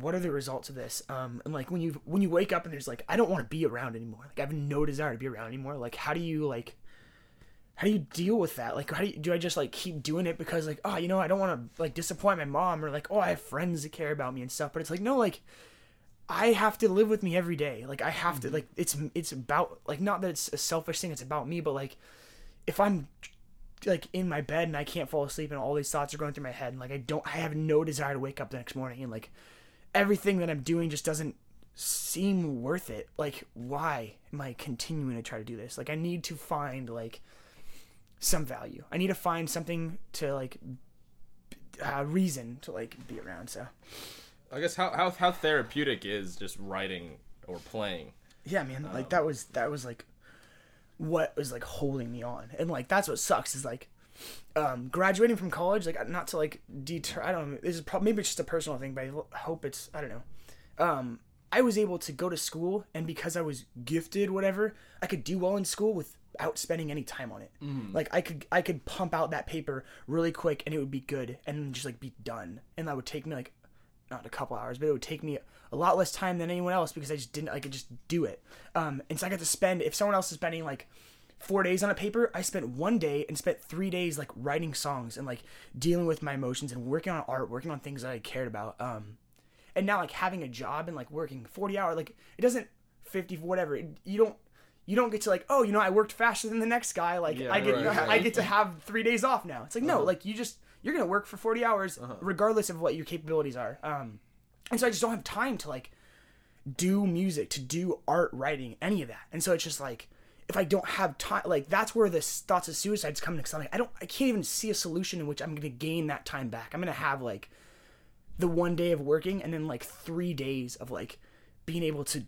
what are the results of this? Um and like when you when you wake up and there's like i don't want to be around anymore. Like i have no desire to be around anymore. Like how do you like how do you deal with that? Like how do you do i just like keep doing it because like oh you know i don't want to like disappoint my mom or like oh i have friends that care about me and stuff but it's like no like i have to live with me every day. Like i have to like it's it's about like not that it's a selfish thing it's about me but like if i'm like in my bed and i can't fall asleep and all these thoughts are going through my head and like i don't i have no desire to wake up the next morning and like everything that I'm doing just doesn't seem worth it. Like, why am I continuing to try to do this? Like, I need to find like some value. I need to find something to like uh, reason to like be around. So I guess how, how how therapeutic is just writing or playing? yeah, man, like that was that was like what was like holding me on, and like that's what sucks is like um graduating from college like not to like deter i don't know this is probably maybe it's just a personal thing but i hope it's i don't know um i was able to go to school and because i was gifted whatever i could do well in school without spending any time on it like i could i could pump out that paper really quick and it would be good and just like be done and that would take me like not a couple hours, but it would take me a lot less time than anyone else because I just didn't. I could just do it. Um, and so I got to spend. If someone else is spending like four days on a paper, I spent one day and spent three days like writing songs and like dealing with my emotions and working on art, working on things that I cared about. Um, and now like having a job and like working forty hour like it doesn't fifty whatever. It, you don't. You don't get to like, oh, you know, I worked faster than the next guy. Like, Yeah, I get, right, I get to have three days off now. It's like, no, like you just, you're gonna work for forty hours, regardless of what your capabilities are. Um, and so I just don't have time to like do music, to do art, writing, any of that. And so it's just like if I don't have time, like that's where the thoughts of suicides come because I'm like I don't, I can't even see a solution in which I'm gonna gain that time back. I'm gonna have like the one day of working and then like three days of like being able to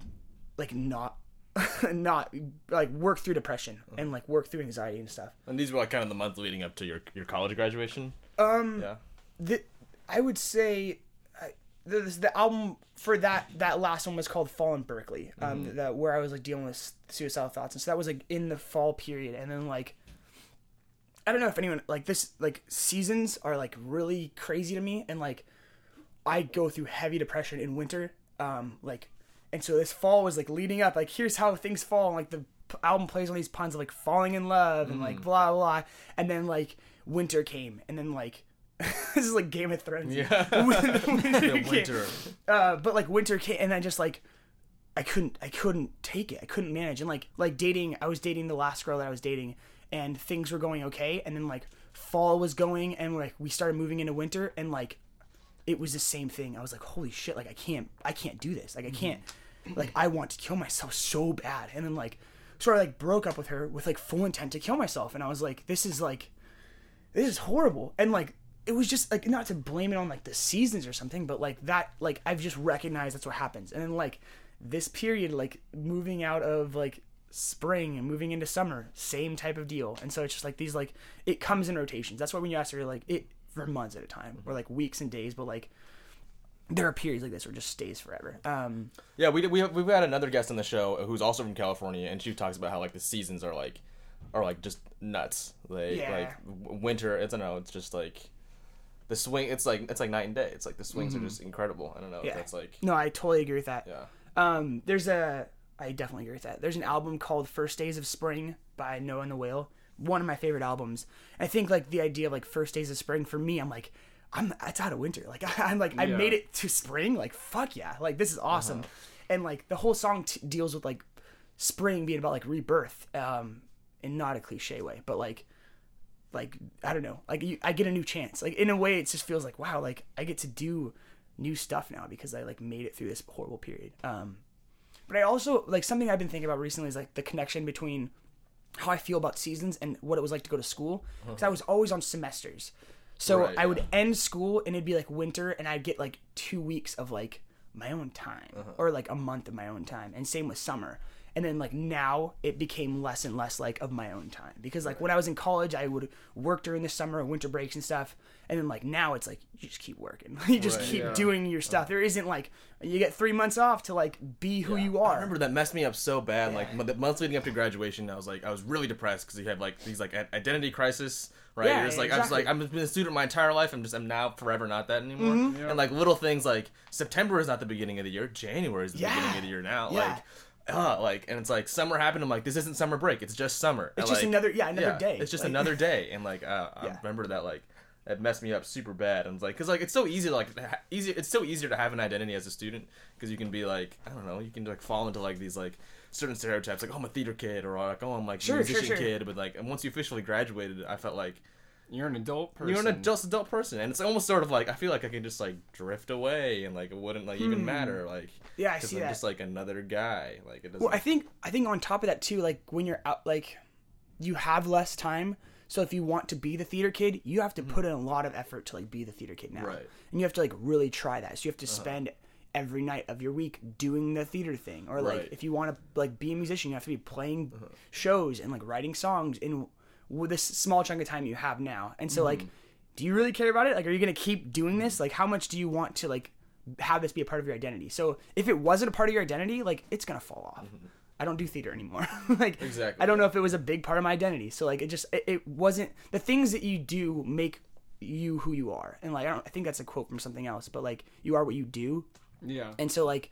like not not like work through depression and like work through anxiety and stuff. And these were like kind of the months leading up to your your college graduation. Um, Yeah. the, I would say the, the album for that that last one was called Fall in Berkeley. Um, Mm-hmm. that where I was like dealing with suicidal thoughts, and so that was like in the fall period, and then like. I don't know if anyone like this like seasons are like really crazy to me and like I go through heavy depression in winter um like and so this fall was like leading up like here's how things fall and like the p- album plays on these puns of like falling in love and like blah blah and then like winter came and then like this is like Game of Thrones Yeah. winter, The winter. Uh, but like winter came and I just like I couldn't I couldn't take it. I couldn't manage. And like like dating, I was dating the last girl that I was dating and things were going okay and then like fall was going and like we started moving into winter and like it was the same thing. I was like, holy shit, like I can't I can't do this. Like I can't like I want to kill myself so bad. And then like so I like broke up with her with like full intent to kill myself and I was like, this is like this is horrible. And like it was just like not to blame it on like the seasons or something, but like that like I've just recognized that's what happens. And then like this period, like moving out of like spring and moving into summer, same type of deal. And so it's just like these like it comes in rotations. That's why when you ask her like it for months at a time or like weeks and days, but like there are periods like this where it just stays forever. Um Yeah, we we we've had another guest on the show who's also from California, and she talks about how like the seasons are like are like just nuts. Like Yeah. like winter, it's I don't know, it's just like the swing. It's like it's like night and day. It's like the swings are just incredible. I don't know. if That's like no, I totally agree with that. yeah. Um, there's a I definitely agree with that. There's an album called First Days of Spring by Noah and the Whale. One of my favorite albums. I think like the idea of like First Days of Spring for me, I'm like, I'm it's out of winter. Like I'm like I Yeah. made it to spring. Like fuck yeah. Like this is awesome. And like the whole song t- deals with like spring being about like rebirth, um, in not a cliche way, but like like I don't know, like you, I get a new chance. Like in a way, it just feels like wow, like I get to do new stuff now because I like made it through this horrible period. Um, but I also like something I've been thinking about recently is like the connection between how I feel about seasons and what it was like to go to school because I was always on semesters. So Right, I would end school and it'd be like winter and I'd get like 2 weeks of like my own time or like a month of my own time and same with summer. And then like now it became less and less like of my own time because like when I was in college I would work during the summer and winter breaks and stuff and then like now it's like you just keep working. you just Right, keep yeah. doing your stuff. There isn't like you get 3 months off to like be who you I are. remember that messed me up so bad. Like m- the months leading up to graduation, I was like, I was really depressed because you have like these like identity crisis, right? Yeah, just like I was exactly. like I've been a student my entire life. I'm just I'm now forever not that anymore. Mm-hmm. And like little things like September is not the beginning of the year. January is the Yeah. beginning of the year now. Yeah. Like. Uh, like and it's like summer happened. I'm like, this isn't summer break. It's just summer. It's And, just like, another- yeah, another day. It's just Like- another day. And like, uh, I Yeah. remember that like it messed me up super bad. And it's like, cause like it's so easy to like ha- easy. It's so easier to have an identity as a student because you can be like, I don't know, you can like fall into like these like certain stereotypes, like oh I'm a theater kid or like oh I'm like a Sure, sure, musician sure. kid. But like, and once you officially graduated, I felt like You're an adult person. you're an adult adult person, and it's almost sort of like I feel like I can just like drift away and like it wouldn't like even matter. Like Hmm. Yeah, I 'cause see I'm that. just like another guy. Like it doesn't. Well, I think I think on top of that too, like when you're out, like you have less time. So if you want to be the theater kid, you have to put in a lot of effort to like be the theater kid now. Right. Uh-huh. And you have to like really try that. So you have to spend every night of your week doing the theater thing, or like Right. Uh-huh. if you want to like be a musician, you have to be playing shows and like writing songs in with this small chunk of time you have now. And so Mm-hmm. like, do you really care about it? Like, are you gonna keep doing this? Like, how much do you want to like have this be a part of your identity? So if it wasn't a part of your identity, like it's gonna fall off. I don't do theater anymore. like Exactly. I don't know if it was a big part of my identity. So like it just it, it wasn't the things that you do make you who you are. And like I don't I think that's a quote from something else, but like you are what you do. Yeah. And so like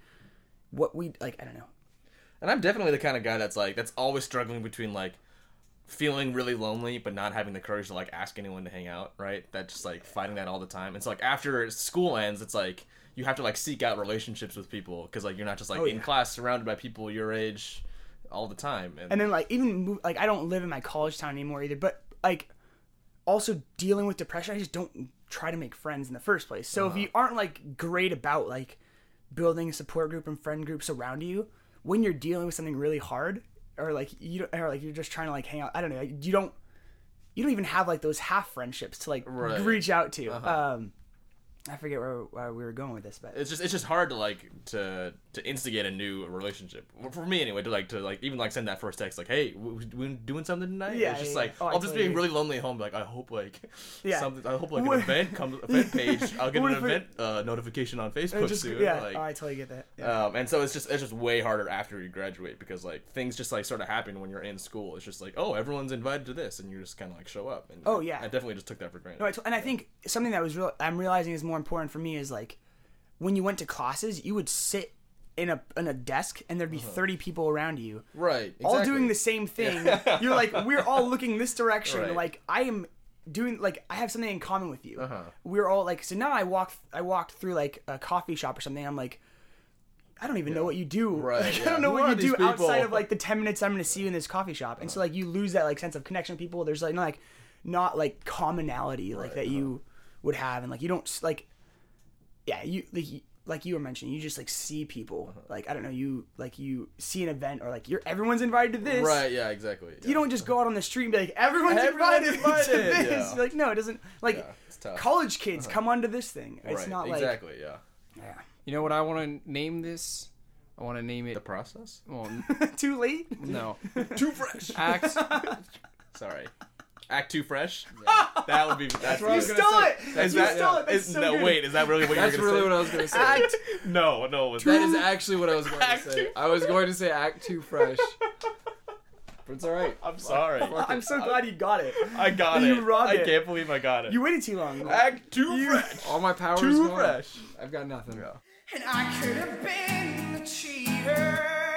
what we like I don't know. And I'm definitely the kind of guy that's like that's always struggling between like feeling really lonely but not having the courage to like ask anyone to hang out, right? That just like fighting that all the time. So like after school ends, it's like you have to like seek out relationships with people because like you're not just like Oh, in yeah. class surrounded by people your age all the time. And, And then like even like I don't live in my college town anymore either, but like also dealing with depression, I just don't try to make friends in the first place. So if uh-huh. you aren't like great about like building a support group and friend groups around you, when you're dealing with something really hard or like you don't, or like you're just trying to like hang out, I don't know, you don't you don't even have like those half friendships to like Right. reach out to. Um I forget where, where we were going with this, but it's just it's just hard to like to to instigate a new relationship for me anyway to like to like even like send that first text like hey we doing something tonight Yeah, it's just yeah, like yeah. Oh, I I'll just totally be really lonely at home like I hope like Yeah. something I hope like an event comes event page I'll get an it- event uh, notification on Facebook just soon yeah, like, oh, I totally get that. Yeah. um, and so it's just it's just way harder after you graduate because like things just like sort of happen when you're in school. It's just like oh everyone's invited to this and you just kind of like show up. And Oh, yeah. I definitely just took that for granted. No, I t- and I think something that was real. I'm realizing is more important for me is like when you went to classes, you would sit in a in a desk and there'd be 30 people around you, right, all doing the same thing. You're like, we're all looking this direction. Right. Like I am doing like I have something in common with you. Uh-huh. We're all like so now I walk I walked through like a coffee shop or something. I'm like. I don't even know what you do. Right, Like, I don't know Who what you do outside of like the ten minutes I'm going to see you in this coffee shop, and so like you lose that like sense of connection with people. There's like not like not like commonality like that you would have, and like you don't like yeah you like you- like you were mentioning you just like see people uh-huh. like I don't know you like you see an event or like you're everyone's invited to this Right, yeah, exactly. you don't just go out on the street and be like everyone's, Everyone's invited, to this yeah. like no it doesn't like Yeah, it's tough. college kids uh-huh. come onto this thing it's right, not like exactly, yeah. yeah. You know what I want to name this? I want to name it. The process? well, too late no. Too fresh. Act. Sorry. Act too fresh? That would be that's what I you was gonna stole say. it Is you that, stole it That's is- so no, good. wait, is that really what That's you're gonna say? That's really say? what I was gonna say. Act No, no, it was That is actually what I was going to say. I was going to say act too fresh. But it's all right. I'm sorry. I'm so glad you got it I got You it. robbed I it. I can't believe I got it. you waited too long Act too fresh. All my power Too gone. fresh. I've got nothing. And I could have been the cheater,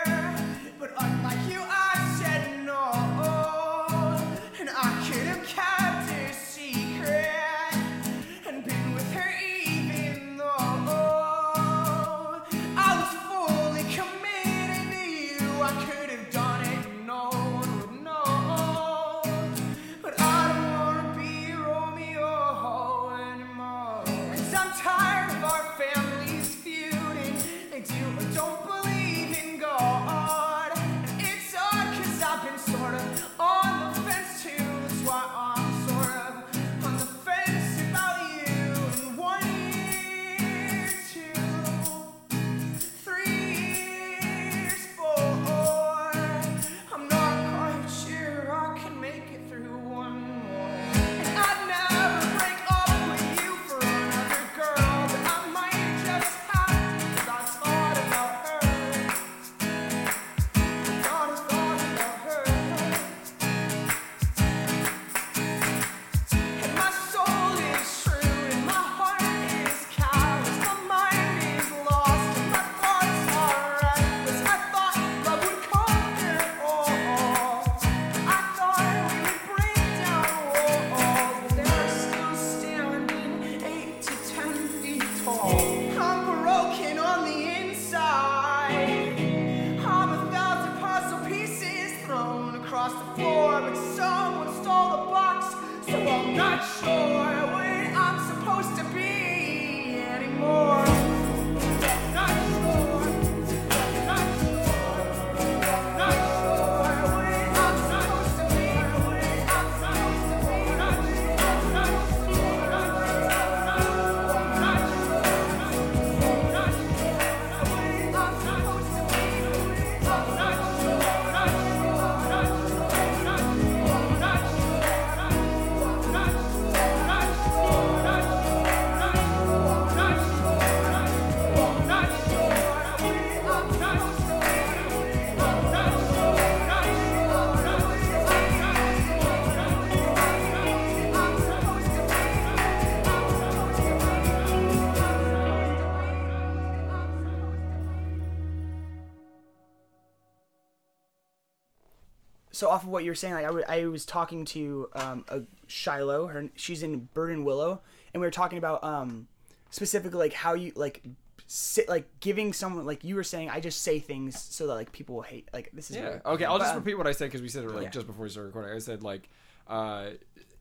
so off of what you were saying, like I, w- I was talking to um, a Shiloh. Her she's in Bird and Willow, and we were talking about um, specifically like how you like sit like giving someone like you were saying. I just say things so that like people will hate. Like this is Yeah. weird. Okay, I'll But, just um, repeat what I said because we said it like yeah. just before we started recording. I said like, uh,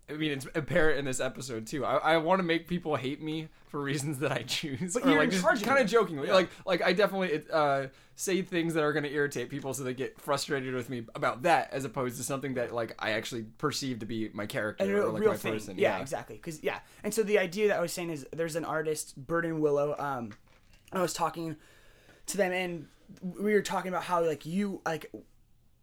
I mean, it's apparent in this episode too. I, I want to make people hate me for reasons that I choose, But you're like just kind of jokingly, like like I definitely uh, say things that are going to irritate people, so they get frustrated with me about that, as opposed to something that like I actually perceive to be my character a or like my thing. person. Yeah, exactly. Because yeah, and so the idea that I was saying is there's an artist, Burden Willow. Um, I was talking to them, and we were talking about how like you like.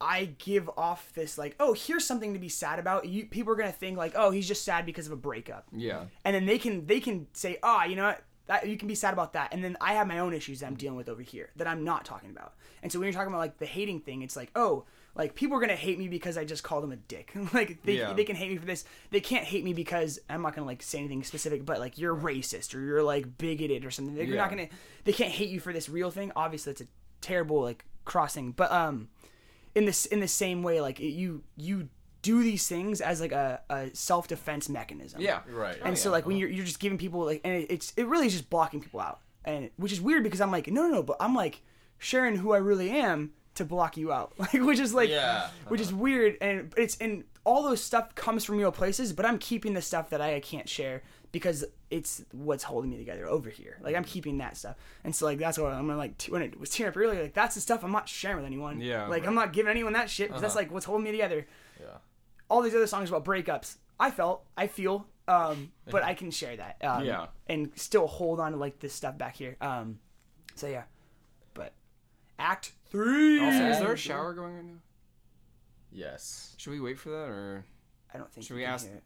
I give off this like, oh, here's something to be sad about. You people are gonna think like, oh, he's just sad because of a breakup, Yeah. and then they can they can say, ah, you know what, that you can be sad about that, and then I have my own issues that I'm dealing with over here that I'm not talking about. And so when you're talking about like the hating thing, it's like, oh, like people are gonna hate me because I just called them a dick. like they Yeah. they can hate me for this. They can't hate me because I'm not gonna like say anything specific, but like you're racist or you're like bigoted or something. They're Yeah. not gonna they can't hate you for this real thing. Obviously, it's a terrible like crossing, but um, in this in the same way, like it, you you do these things as like a, a self defense mechanism. Yeah. Right. And oh, so like when you're you're just giving people like and it, it's it really is just blocking people out. And which is weird because I'm like no no no but I'm like sharing who I really am to block you out. Like which is like Yeah. which is weird and it's and all those stuff comes from real places but I'm keeping the stuff that I can't share because it's what's holding me together over here. Like I'm keeping that stuff. And so like that's what I'm like t- when it was tearing up earlier like that's the stuff I'm not sharing with anyone. Yeah. Like I'm not giving anyone that shit because that's like what's holding me together yeah. all these other songs about breakups. I felt, I feel, um, but I can share that. Um, Yeah. And still hold on to like this stuff back here. Um, so yeah, but Act Three. Also, is there a shower going right now? Yes. Should we wait for that or? I don't think. Should we ask- hear it.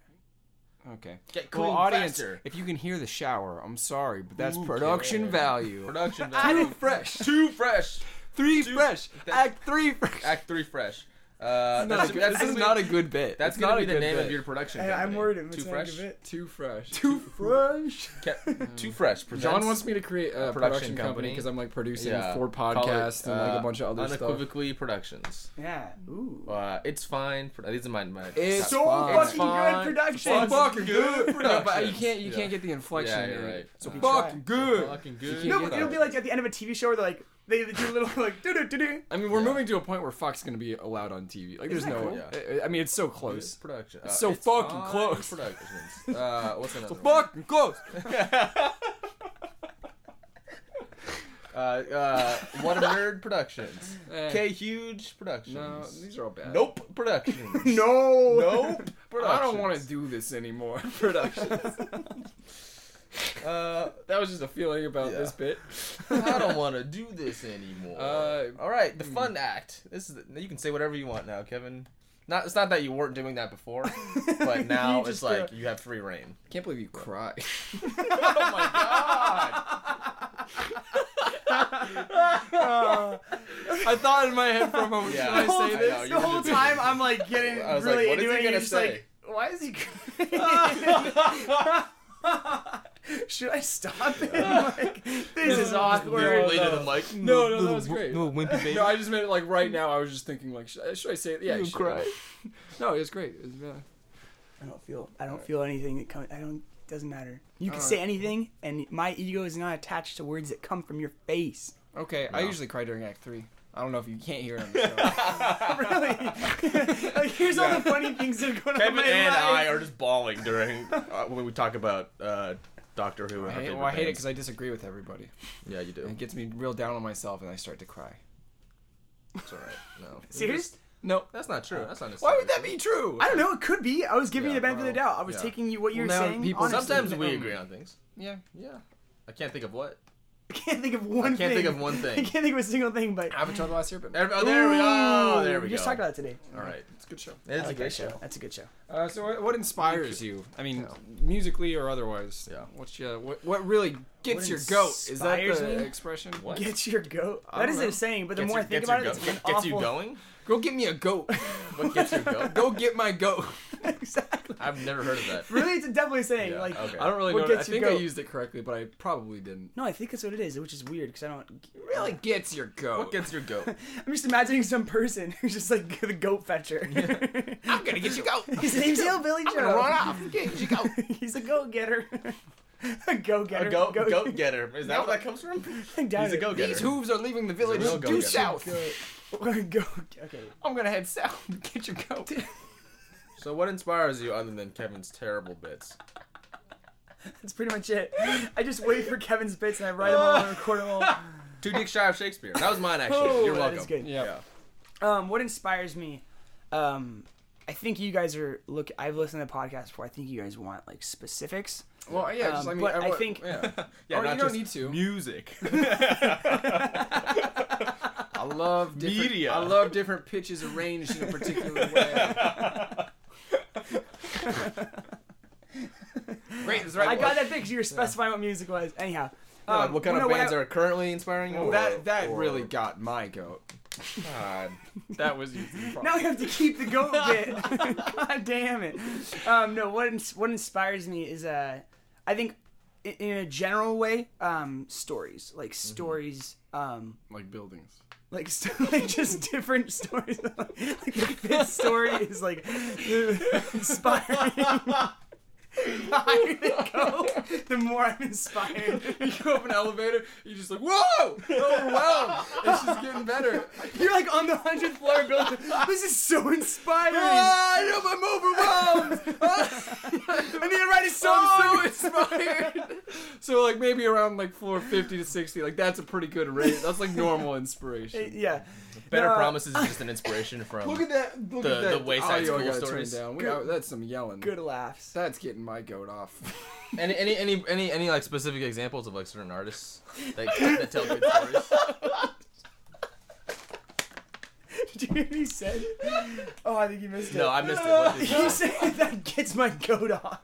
Okay. Get Well, audience, faster. if you can hear the shower, I'm sorry, but that's Who production cares? value. Production. Value. did fresh. Too fresh. Three fresh. Act three fresh. Act three fresh. Uh, Not that's, a that's this is not a good bit. That's It's gonna not be a the good name bit. of your production. Hey, I'm company. worried if Too it's not a fresh. good bit. Too fresh. Too fresh. Too fresh. John wants me to create a production production company company. because I'm like producing Yeah, four call it, podcasts and like uh, a bunch of other stuff. unequivocally productions. Yeah. Ooh. Uh, it's fine. These are my. my It's So fine. fucking fine. good production. It's fucking good production. No, but you can't you Yeah. can't get the inflection. Yeah, you're in right. So Uh, fucking good. Fucking good. No, it'll be like at the end of a TV show where they're like they they do a little like do do do do. I mean, we're moving to a point where fuck's gonna be allowed on TV. Like, there's Isn't that no. cool? Yeah. I- I mean, it's so close. production. Uh, It's so fucking fine close. Productions. Uh, what's another? one? Fucking close. Uh, uh, what a nerd productions. Eh. K Hoog productions. No, these are all bad. Nope productions. No. Nope. I don't want to Productions. do this anymore. Productions. Uh, that was just a feeling about Yeah. this bit. I don't want to do this anymore. Uh, All right, the fun act. This is you can say whatever you want now, Kevin. Not it's not that you weren't doing that before, but now it's just, like uh, you have free reign. Can't believe you cry. oh my god! I thought in my head for a moment, Yeah. should I The whole- say I this? know, the whole time I'm like getting I was like, really what is into he it. gonna you're just say? like, why is he? Should I stop it? Like, this is awkward. Weirdly no. to the mic. No, no, that was great. No, wimpy baby. No, I just meant it like right now. I was just thinking like, should I, should I say it? Yeah, You should. cry. No, it was great. It was, uh, I don't feel. I don't feel anything that comes. I don't. Doesn't matter. You can Alright. say anything, and my ego is not attached to words that come from your face. okay. I No. usually cry during Act Three. I don't know if you can't hear it on the show. really? like, here's all the funny things that are going on. Kevin my and life. I are just bawling during uh, when we talk about uh, Doctor Who. I hate, well, I hate it because I disagree with everybody. yeah, you do. And it gets me real down on myself, and I start to cry. It's all right. No, Serious? No. That's not true. That's not. Necessarily Why would that be true? I don't know. It could be. I was giving Yeah, you the benefit of the doubt. I was yeah. taking you what you were Well, now saying. people- honestly. Sometimes we Um, agree on things. Yeah. Yeah. I can't think of what. I can't think of one. Thing. I can't thing. think of one thing. I can't think of a single thing. But Avatar: The Last Airbender. There, oh, there we go. There we we go. just talked about it today. All right. It's a good show. It's I a like great that show. show. That's a good show. Uh, so, what, what inspires you? I mean, Yeah. musically or otherwise? Yeah. What's your what? What really gets What your goat? Is that the me? expression? What? Gets your goat. I That don't know. a saying, but the Gets more you- I think gets about your it, it's go- an gets you going. Go get me a goat. What gets your goat? Go get my goat. exactly. I've never heard of that. Really, it's definitely saying. Yeah, like, okay. I don't really What know. I gets your think I goat? used it correctly, but I probably didn't. no, I think that's what it is, which is weird because I don't. Really gets your goat. What gets your goat? I'm just imagining some person who's just like the goat fetcher. I'm gonna get your goat. His name's Hillbilly Joe. I'm gonna run off. Get your goat. He's a goat getter. a go getter. A goat, goat getter. Is that where that comes from? He's a go getter. These hooves are leaving the village real due go-getter. south. Go. Okay. I'm gonna head south. Get your goat. So what inspires you other than Kevin's terrible bits? That's pretty much it. I just wait for Kevin's bits and I write them all and record them all. Two dicks shy of Shakespeare. That was mine actually. Oh, You're welcome. is good. Yeah. Um, what inspires me? Um, I think you guys are look. I've listened to the podcast before. I think you guys want like specifics. Well, yeah. Just, Um, I mean, but I want- think- Yeah. Yeah, Or not you don't just need to. Music. I love different, Media. I love different pitches arranged in a particular way. Great. That's right. I got that thing because you were specifying what music was. Anyhow, um, what kind of no, bands I- are currently inspiring you? that that Or- really got my goat. God. That was easy. Now we have to keep the goat bit. God damn it. Um, no, what ins- what inspires me is uh, I think in, in a general way, um, stories like stories, um, like buildings. Like st- like just different stories. like the fifth story is like inspiring. The higher they go, the more I'm inspired. You go up an elevator, you're just like, whoa, overwhelmed. It's just getting better. You're like on the hundredth floor building. This is so inspiring. Ah, I'm overwhelmed. I need to write a So I'm song. so inspired. So like maybe around like floor 50 to 60, like that's a pretty good rate. That's like normal inspiration. yeah. Better No, Promises is just an inspiration from. Look at that. Look The- at that. the Wayside audio School gotta turn stories. Down. We Good- got- that's some yelling. Good laughs. That's getting my goat off. Any any any any any like specific examples of like certain artists that, that tell good stories? Did you hear what he said? Oh, I think you missed it. No, I missed it. What He said that gets my goat off.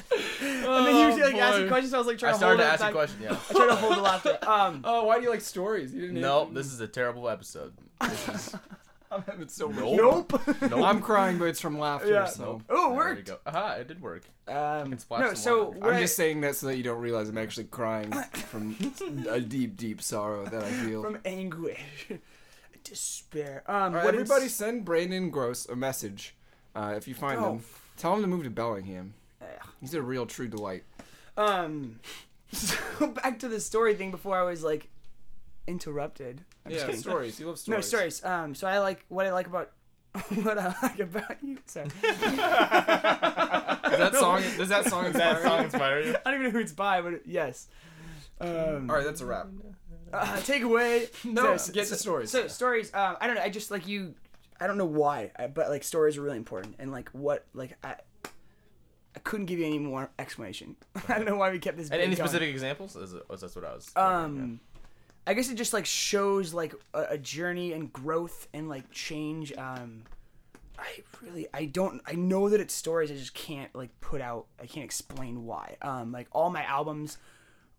and then he was like asking questions. So I was like trying I to started hold to it ask a back. question. Yeah. I tried to hold the laughter. Um, oh, why do you like stories? You didn't. No, this is a terrible episode. This is, I'm having so much. Nope. nope. nope. I'm crying, but it's from laughter. Yeah. So Oh, it There you worked. go. Aha, it did work. Um, splash no, some so water. what I'm just saying that so that you don't realize I'm actually crying from a deep, deep sorrow that I feel. from anguish, despair. Um, All right, what everybody, ins- send Brandon Gross a message uh, if you find Oh. him. Tell him to move to Bellingham. Ugh. He's a real true delight. Um, so back to the story thing before I was like interrupted. I'm yeah, stories. He loves stories. No stories. stories. Um, so I like what I like about what I like about you. Sorry, Does that song? Does that song inspire you? inspire you? I don't even know who it's by, but yes. Um, All right, that's a wrap. uh, take away. No, So- get so- the stories. So stories. Um, I don't know. I just like you. I don't know why, but like stories are really important, and like what like I. I couldn't give you any more explanation. I don't know why we kept this. And any specific examples? Is it, was that's what I was. um i guess it just like shows like a, a journey and growth and like change um i really i don't i know that it's stories i just can't like put out i can't explain why um like all my albums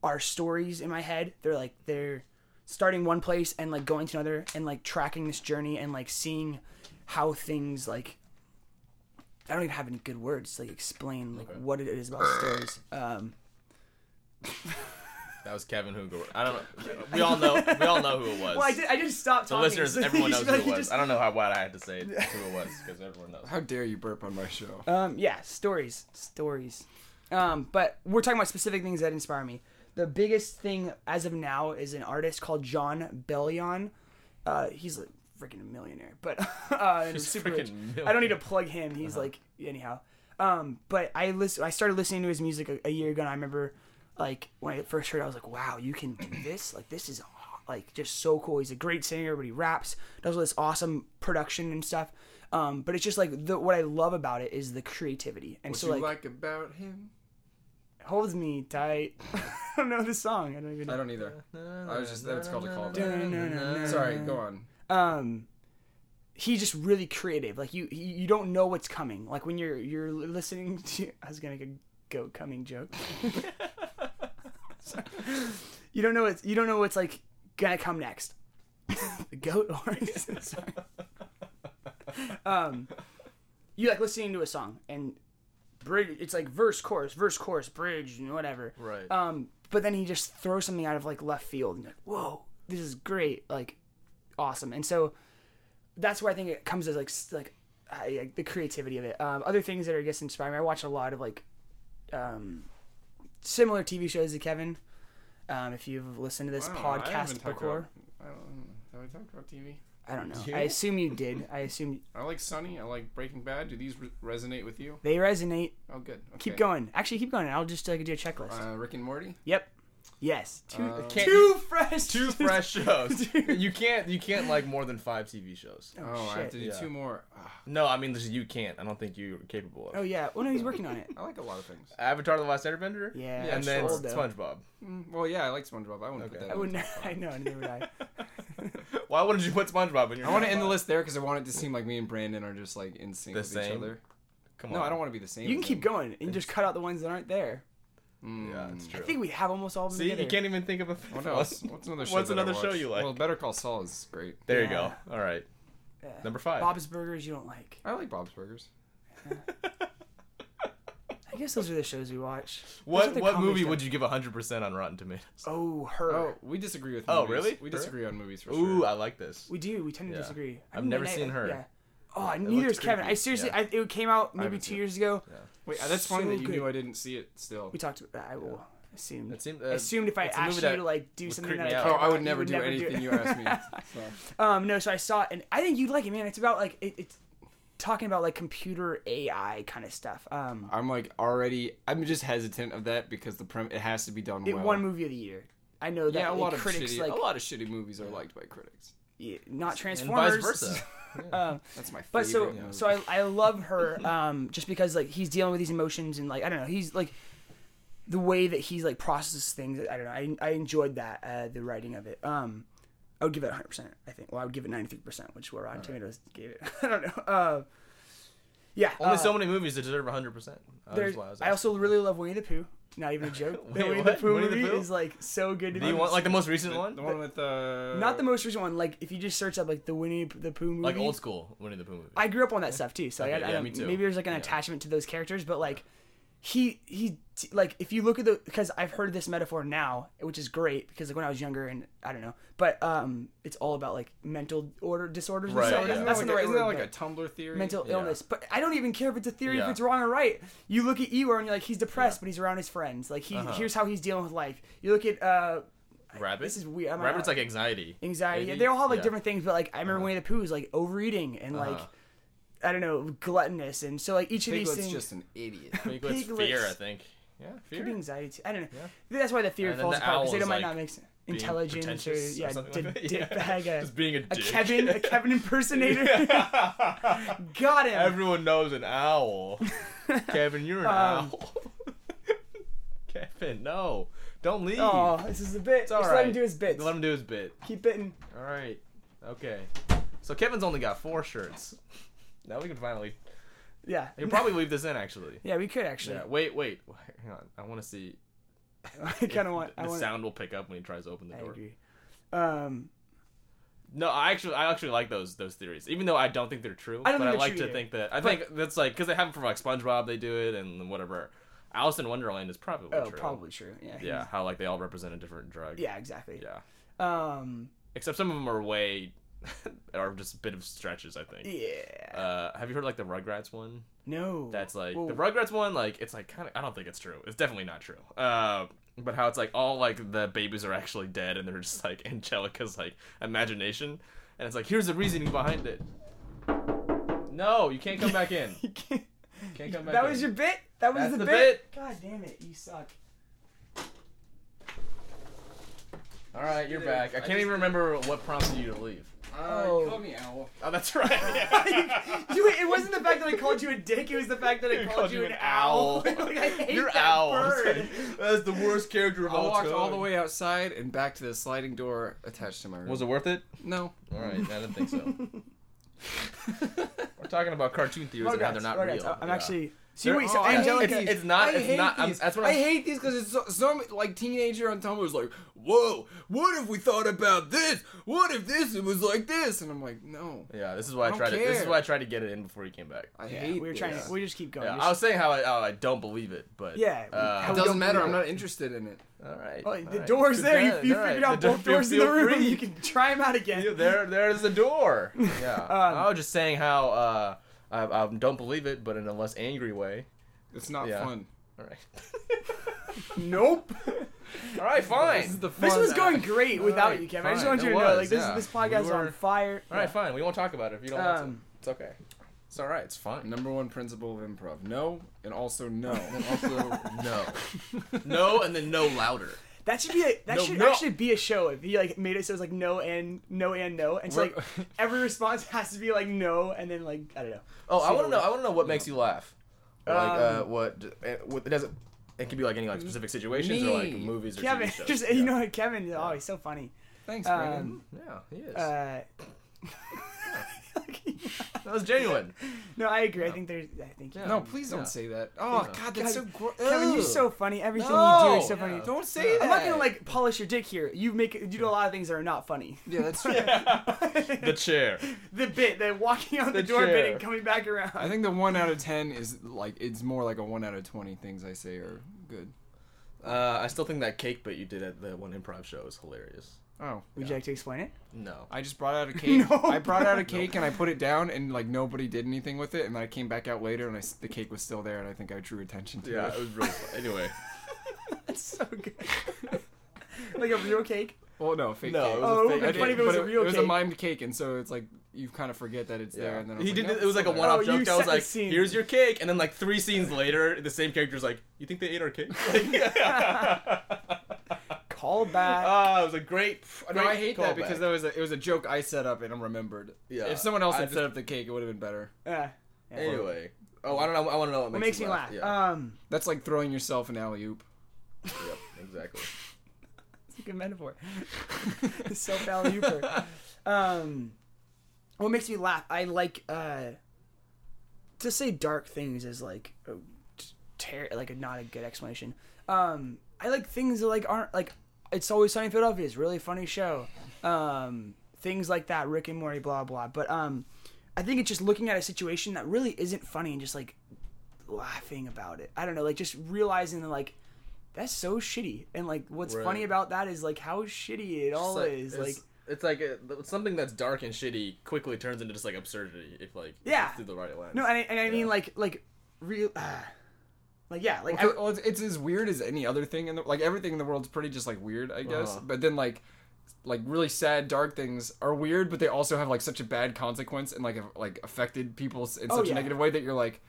are stories in my head they're like they're starting one place and like going to another and like tracking this journey and like seeing how things like I don't even have any good words to like explain like what it is about stories. Um, That was Kevin Hooger. I don't know. We all know. We all know who it was. well, I did. I just stopped the talking. listeners, so everyone knows who it was. just- I don't know how what I had to say who it was because everyone knows. How dare you burp on my show? Um, yeah, stories, stories. Um, but we're talking about specific things that inspire me. The biggest thing as of now is an artist called Jon Bellion. Uh, he's like freaking a millionaire, but uh, He's super rich. I don't need to plug him. He's like anyhow. Um, but I listen. I started listening to his music a, a year ago. and I remember, like when I first heard, it, I was like, "Wow, you can do this! Like this is like just so cool." He's a great singer, but he raps, does all this awesome production and stuff. Um, but it's just like the what I love about it is the creativity, and What so you like, like about him? holds me tight. I don't know the song. I don't even. I don't either. I was just that's called a callback. Sorry, go on. Um he's just really creative. Like you you don't know what's coming. Like when you're you're listening to i was gonna make a goat coming joke. You don't know what's you don't know what's like gonna come next. The goat or Sorry. um you like listening to a song and bridge it's like verse chorus verse chorus bridge and whatever. Right. um but then he just throws something out of like left field. And you're like whoa this is great. Like awesome and so that's where i think it comes as like like I, like, the creativity of it um other things that are I guess inspiring me, i watch a lot of like um similar tv shows to kevin um if you've listened to this I don't know, I podcast before about- I don't know. Have I talked about TV? I don't know. You? I assume you did. I assume I like Sunny. I like Breaking Bad. Do these re- resonate with you? they resonate. Oh, good. Keep going. Actually, keep going. I'll just uh, do a checklist. Uh, Rick and Morty. yep. Yes. Two. Can't- two fresh. Two fresh shows. you can't you can't like more than five TV shows. Oh, I have shit. to do Yeah. two more. Ah, No, I mean you can't. I don't think you're capable of. Oh yeah. Well, no, he's working on it. I like a lot of things. Avatar: The Last Airbender. Yeah. and then old. SpongeBob. Mm, well, yeah, I like SpongeBob. I wouldn't put that. I wouldn't. the I know. Neither would I. Why wouldn't you put SpongeBob in your? I want to end the list there because I want it to seem like me and Brandon are just like in sync The with each other. Come on. No, I don't want to be the same. You can keep going and just cut out the ones that aren't there. Mm. Yeah, it's true. I think we have almost all of them See, together. you can't even think of a. What else? What's another show? What's that I another show watch? you like? Well, Better Call Saul is great. There you Yeah. go. All right, Yeah. number five. Bob's Burgers you don't like. I like Bob's Burgers. I guess those are the shows we watch. What what movie stuff. would you give hundred percent on Rotten Tomatoes? Oh, her. Oh, we disagree with. Oh, movies. really? We Her? disagree on movies for sure. Ooh, sure. I like this. We do. We tend to Yeah. disagree. I I've mean, never I- seen her. Yeah. Oh, It neither looks is Kevin. I seriously, Yeah. I, it came out maybe haven't two seen it. years ago. Wait, uh, that's funny that you good. knew I didn't see it still. We talked. about I will assume. It seemed, uh, assumed if I it's a asked you that to like do something that I out. care Oh, I would you never do never anything it. you asked me. So. Um, no, so I saw it, and I think you'd like it, man. It's about like it, it's talking about like computer AI kind of stuff. Um, I'm like already. I'm just hesitant of that because the prim. It has to be done it well. won movie of the year. I know that yeah, a like, lot of critics shitty. like a lot of shitty movies are liked by critics. yeah, not and Transformers. vice versa. Um, That's my favorite. But so movie. so I, I love her um just because like he's dealing with these emotions and like I don't know he's like the way that he's like processes things I don't know I, I enjoyed that uh, the writing of it um I would give it 100 percent I think well I would give it 93 percent which where Rotten Tomatoes gave it I don't know uh, yeah Only uh, so many movies that deserve hundred percent. there's- I also really love Winnie the Pooh not even a joke the Wait, Winnie what? the Pooh Winnie the Pooh? is like so good to Do you want like the most recent the, one? the one with uh, not the most recent one like if you just search up like the Winnie the Pooh movie like old school Winnie the Pooh movie. I grew up on that stuff too, so Okay, I, I yeah, don't, me too. maybe there's like an Yeah. attachment to those characters, but like he he like if you look at the because I've heard this metaphor now, which is great because like when I was younger and I don't know, but um it's all about like mental order disorders and Right, stuff. yeah. Isn't that like, a, the right isn't that like a Tumblr theory? mental Yeah. illness. But I don't even care if it's a theory if it's wrong or right. You look at Eeyore and you're like he's depressed, but he's around his friends. Like he Uh-huh. here's how he's dealing with life. You look at uh Rabbit. this is weird. I'm Rabbit's not- like anxiety. anxiety. Maybe? They all have like Yeah. different things, but like I remember Winnie the Pooh was like overeating and like Uh-huh. I don't know gluttonous, and so like each of these Piglet's things just an idiot. Piglet's Piglets. fear, I think. Yeah, could be anxiety. Too. I don't know. Yeah. That's why the fear And falls the apart because owl they don't might like, not make sense. Being Intelligence or yeah, something d- like that. dick Yeah. bag. A, Just being a a dick. Kevin, a Kevin impersonator. Got him. Everyone knows an owl. Kevin, you're an Um, owl. Kevin, no. Don't leave. oh, this is a bit. It's all Just let him do his bit. Let him do his bit. Keep bitting. All right. Okay. So Kevin's only got four shirts. Now we can finally. Yeah. We can probably leave this in actually. yeah, we could actually. Yeah. Wait, wait. Hang on. I want to see. I kind of want. the I want. sound will pick up when he tries to open the I door. agree. Um, No, I actually, I actually like those those theories, even though I don't think they're true. I don't but I like to either. think that I But- think that's like because they have it from like SpongeBob, they do it, and whatever. Alice in Wonderland is probably oh, true. probably true. Yeah. Yeah, how like they all represent a different drug. Yeah. Exactly. Yeah. Um. Except some of them are way, are just a bit of stretches. I think. Yeah. Uh, have you heard like the Rugrats one? no. That's like Whoa. the Rugrats one. Like it's like kind of. I don't think it's true. It's definitely not true. Uh, but how it's like all like the babies are actually dead, and they're just like Angelica's like imagination, and it's like here's the reasoning behind it. No, you can't come back in. You can't- Can't come back that in. was your bit. That was That's the, the bit? God damn it! You suck. All right, you're back. I I can't just- even remember what prompted you to leave. Uh, Oh. you called me owl. Oh, that's right. You- it wasn't the fact that I called you a dick. It was the fact that I He called, you an owl. like, I hate You're that owl. bird. That's the worst character of I all walked time. all the way outside and back to the sliding door attached to my room. Was it worth it? No. All right, I didn't think so. We're talking about cartoon theories and how they're not Rugrats. real. I'm Yeah. actually. See, They're- wait, so Oh, I hate Angelica. these. It's not- I it's hate not- I'm- These. that's what I I'm- hate these because it's so, some like teenager on Tumblr was like, "Whoa, what if we thought about this? What if this it was like this?" And I'm like, "No, Yeah, this is why I, I tried to. This is why I tried to get it in before he came back. I Yeah, hate." we were trying to. We just keep going. Yeah, Just- I was saying how I, how I don't believe it, but Yeah, uh, It doesn't matter. I'm not interested in it. all right. Oh, all the right. door's Good there. You, you all right. figured out The door- both doors in the room. free. You can try them out again. Yeah, there, there's the door. Yeah, Um, I was just saying how uh, I, I don't believe it, but in a less angry way. It's not Yeah. fun. All right. nope. All right, fine. This is the This fun was going great without Alright, you, Kevin. I just want you It to know, like this yeah. this podcast We is on fire. All right, fine. We won't talk about it if you don't want to. Um, It's okay. It's all right. It's fine. Number one principle of improv: no, and also no. And also, no, no, and then no louder. That should be a, that No, should no. actually be a show if he like made it so it was like no and no and no, and so like every response has to be like no, and then like I don't know. Oh, I want to know. I want to know what makes you laugh. Like, uh, Um, what? uh, what it doesn't. It can be like any like specific situations or like movies or Kevin, TV shows. just yeah. you know Kevin. Oh, he's so funny. Thanks, Brandon. Um, Yeah, he is. uh, that was genuine. no, I agree. I think there's. I think Yeah. no, please don't yeah. say that. Oh Please God, don't. that's so gross. Kevin, you're so funny. Everything you do is so funny. yeah. Don't say that. I'm not gonna like polish your dick here. You make you do a lot of things that are not funny. Yeah, that's true. The chair. the bit, the walking out the, The door bit chair. and coming back around. I think the one out of ten is like it's more like a one out of twenty things I say are good. Uh, I still think that cake bit you did at the one improv show is hilarious. Oh, Would you like to explain it? No. I just brought out a cake. No. I brought out a cake and I put it down and like nobody did anything with it. And then I came back out later and I s the cake was still there and I think I drew attention to it. Yeah, it. it was really fun. Anyway. That's so good. like a real cake. Well, no, fake No, cake. it was a Oh, it fake would be did- funny if it was but a real It was a mimed cake, and so it's like you kind of forget that it's there. And then I was he like, did. no, it was like a still one-off Oh, you joke. that was the like, scene. "Here's your cake," and then like three scenes later, the same character's like, "You think they ate our cake?" Call back. Ah, it was a great. there. No, I great hate that because that was a, it was a joke I set up and I remembered. Yeah, If someone else I had just- set up the cake, it would have been better. Yeah. yeah. Anyway, oh, I don't know. I want to know what, What makes, makes me you laugh? Yeah, Um, That's like throwing yourself an alley oop. yep, exactly. it's a good metaphor. Self alley Um, what makes me laugh? I like uh, to say dark things is like a ter- like a not a good explanation. Um, I like things that like aren't like it's always sunny in Philadelphia. It's really funny show. Um, things like that, Rick and Morty, blah blah. But um, I think it's just looking at a situation that really isn't funny and just like laughing about it. I don't know, like just realizing that like that's so shitty. And like what's Right. funny about that is like how shitty it all like- is. it's, Like it's like uh something that's dark and shitty quickly turns into just like absurdity if like Yeah. through the right lens. no, and I, and I mean like like real. Uh, like yeah, like Well, well, it's, it's as weird as any other thing in the like everything in the world's pretty just like weird, I guess. Uh-huh. But then like like really sad dark things are weird, but they also have like such a bad consequence and like have, like affected people in Oh, such yeah. a negative way that you're like.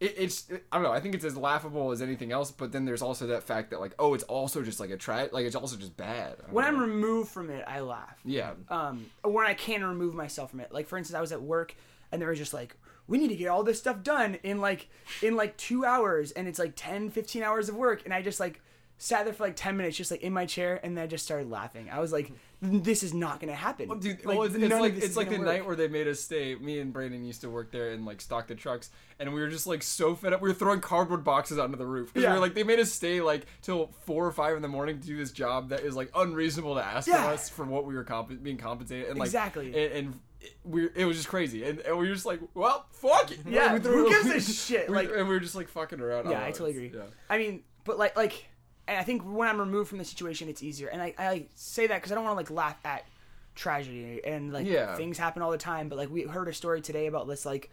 It, it's I don't know. I think it's as laughable as anything else, but then there's also that fact that like oh, it's also just like a tra- like it's also just bad. I when I'm removed from it, I laugh. yeah, um, when I can remove myself from it. Like for instance, I was at work and there was just like, "We need to get all this stuff done in like in like two hours," and it's like 10, 15 hours of work, and I just like sat there for like ten minutes, just like in my chair, and then I just started laughing. I was like, "This is not gonna happen." Well, dude, Like, well, it's, it's like it's like the work. night where they made us stay. Me and Brandon used to work there and like stock the trucks, and we were just like so fed up. We were throwing cardboard boxes onto the roof Yeah. we were like, they made us stay like till four or five in the morning to do this job that is like unreasonable to ask Yeah. of us for what we were comp- being compensated. And like Exactly. and, and we it was just crazy, and, and we were just like, well, fuck it. Yeah, we threw- who gives a shit? we- Like- and we were just like fucking around. Yeah, don't I totally agree. Yeah. I mean, but like like, and I think when I'm removed from the situation, it's easier. And I I say that because I don't want to like laugh at tragedy and like Yeah. things happen all the time. But like we heard a story today about this like,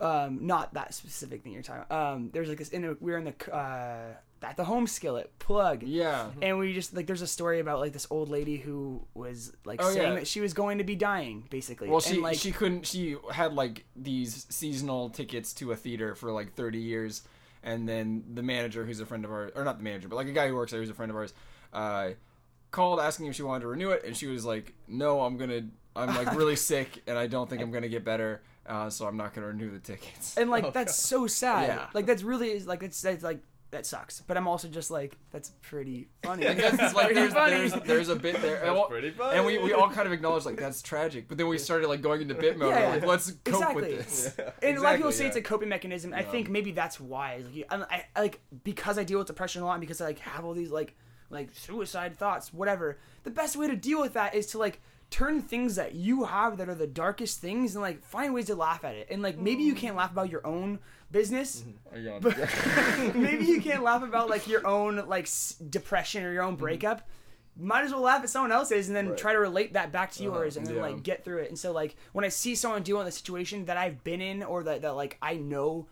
um, not that specific thing you're talking. about. Um, there's like this in a, we're in the uh at the home skillet plug. Yeah. And we just like there's a story about like this old lady who was like Oh, saying yeah. that she was going to be dying basically. Well, And, she like she couldn't. She had like these seasonal tickets to a theater for like thirty years, and then the manager, who's a friend of ours, or not the manager, but like a guy who works there, who's a friend of ours, uh, called asking if she wanted to renew it, and she was like, "No, I'm gonna. I'm like really sick, and I don't think I'm gonna get better, uh, so I'm not gonna renew the tickets." and like Oh, that's so sad. Yeah. Like that's really is like it's, it's like that sucks. But I'm also just like that's pretty funny. And that's it's like pretty there's, funny. there's there's a bit there, and, That's well- pretty funny. and we, we all kind of acknowledge like that's tragic, but then we started like going into bit mode. Yeah, we're like, let's cope Exactly. with this. and a lot of people Exactly, say it's a coping mechanism. I think maybe that's why. Like, I, I, I like because I deal with depression a lot, and because I like have all these like like suicide thoughts, whatever. The best way to deal with that is to like turn things that you have that are the darkest things and like find ways to laugh at it. And like maybe you mm. can't laugh about your own business. Mm-hmm. maybe you can't laugh about like your own like s- depression or your own mm-hmm. breakup. Might as well laugh at someone else's and then try to relate that back to uh-huh. yours and then yeah. like get through it. And so like when I see someone dealing with a situation that I've been in or that, that like I know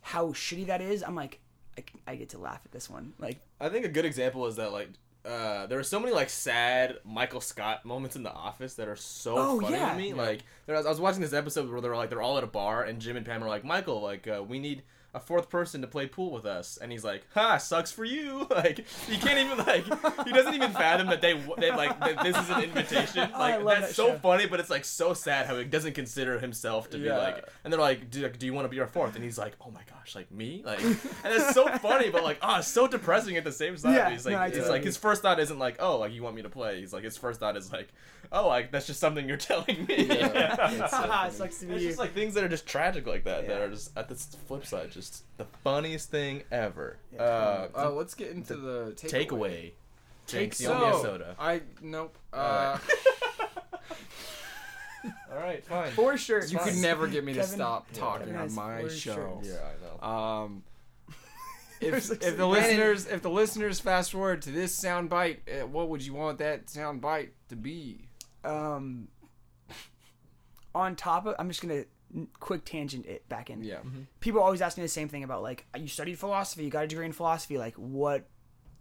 how shitty that is, I'm like I, I get to laugh at this one. Like I think a good example is that like uh, there are so many like sad Michael Scott moments in The Office that are so Oh, funny yeah. to me. Yeah. Like there, I was watching this episode where they're like they're all at a bar and Jim and Pam are like Michael, like uh, we need a fourth person to play pool with us, and he's like, "Ha, sucks for you." Like he can't even like he doesn't even fathom that they they like that this is an invitation. Oh, Like love that's that so show. funny, but it's like so sad how he doesn't consider himself to be like. And they're like, "Do, do you want to be our fourth? And he's like, "Oh my gosh, like me?" Like, and it's so funny, but like, oh, it's so depressing at the same time. Yeah, he's like, no, I it's like his first thought isn't like, "Oh, like you want me to play." He's like, his first thought is like, "Oh, like that's just something you're telling me." Yeah. It's so Haha, funny. sucks to It's just like things that are just tragic like that that are just at the flip side, just the funniest thing ever. Yeah. Uh, Uh, let's get into the takeaway. takeaway. Jinx, you So, owe soda. I nope. Uh, Alright. Fine. For sure. you could never get me to stop Yeah, talking on my show. shirts. Yeah, I know. Um, if, like if the listeners if the listeners fast forward to this sound bite, uh, what would you want that sound bite to be? um on top of i'm just gonna n- quick tangent it back in. Yeah. people always ask me the same thing about like you studied philosophy you got a degree in philosophy like what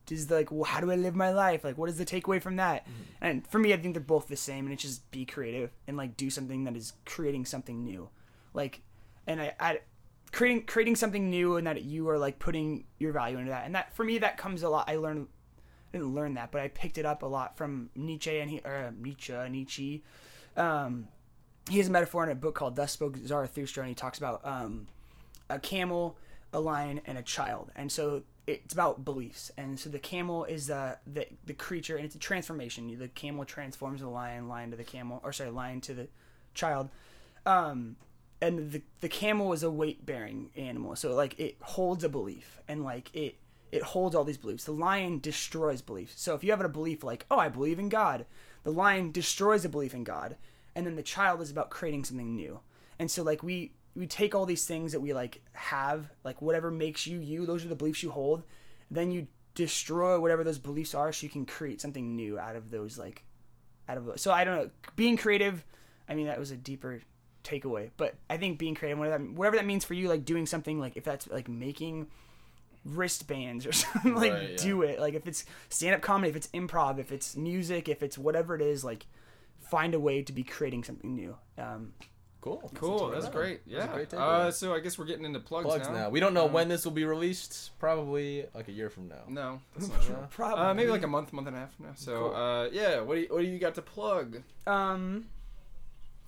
does the, like wh- how do i live my life? Like what is the takeaway from that? And for me i think they're both the same and it's just be creative and like do something that is creating something new. Like and i, I creating creating something new and that you are like putting your value into that. And that for me that comes a lot i learned I didn't learn that, but I picked it up a lot from Nietzsche and he or uh, Nietzsche Nietzsche. Um, he has a metaphor in a book called Thus Spoke Zarathustra, and he talks about um, a camel, a lion, and a child. And so it's about beliefs. And so the camel is the the, the creature, and it's a transformation. The camel transforms the lion, lion to the camel, or sorry, lion to the child. Um, and the the camel is a weight bearing animal, so like it holds a belief, and like it it holds all these beliefs. The lion destroys beliefs. So if you have a belief like, oh, I believe in God, the lion destroys a belief in God, and then the child is about creating something new. And so like we we take all these things that we like have, like whatever makes you you, those are the beliefs you hold, then you destroy whatever those beliefs are so you can create something new out of those like out of. So I don't know, being creative, I mean that was a deeper takeaway, but I think being creative whatever that, whatever that means for you like doing something like if that's like making wristbands or something like Right, yeah. do it like if it's stand-up comedy if it's improv if it's music if it's whatever it is like find a way to be creating something new um Cool. Cool. That's Yeah. great. That's a Yeah. great takeaway. uh, so I guess we're getting into plugs, Plugs now. now. We don't know when this will be released. Probably like a year from now. No, that's not true. Probably Uh, maybe like a month, month and a half from now. So, Cool. uh, yeah. What do you, what do you got to plug? um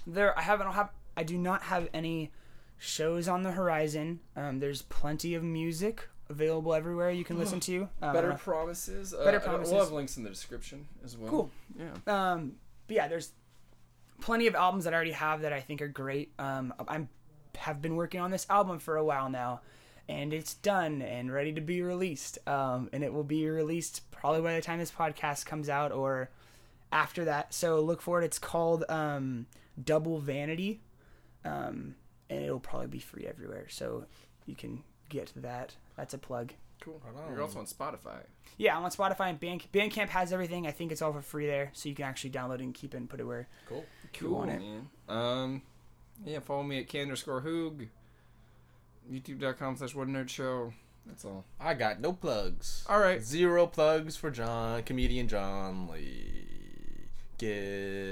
there i haven't have i do not have any shows on the horizon um there's plenty of music available everywhere you can listen to uh, Better promises. Uh, Better uh, Promises. We'll have links in the description as well. Cool. Yeah. um but yeah there's plenty of albums that i already have that i think are great. Um i'm have been working on this album for a while now and it's done and ready to be released. Um and it will be released probably by the time this podcast comes out or after that. So look for it. It's called um double vanity. Um and it'll probably be free everywhere. So you can get that. That's a plug Cool. Right on. You're also on Spotify. yeah i'm on spotify and Band- bandcamp has everything i think it's all for free there so you can actually download it and keep it and put it where Cool. Cool, want it. man. Um, yeah. Follow me at K underscore Hoog. YouTube.com slash One Nerd Show. That's all. I got no plugs. All right. Zero plugs for John, comedian John Lee.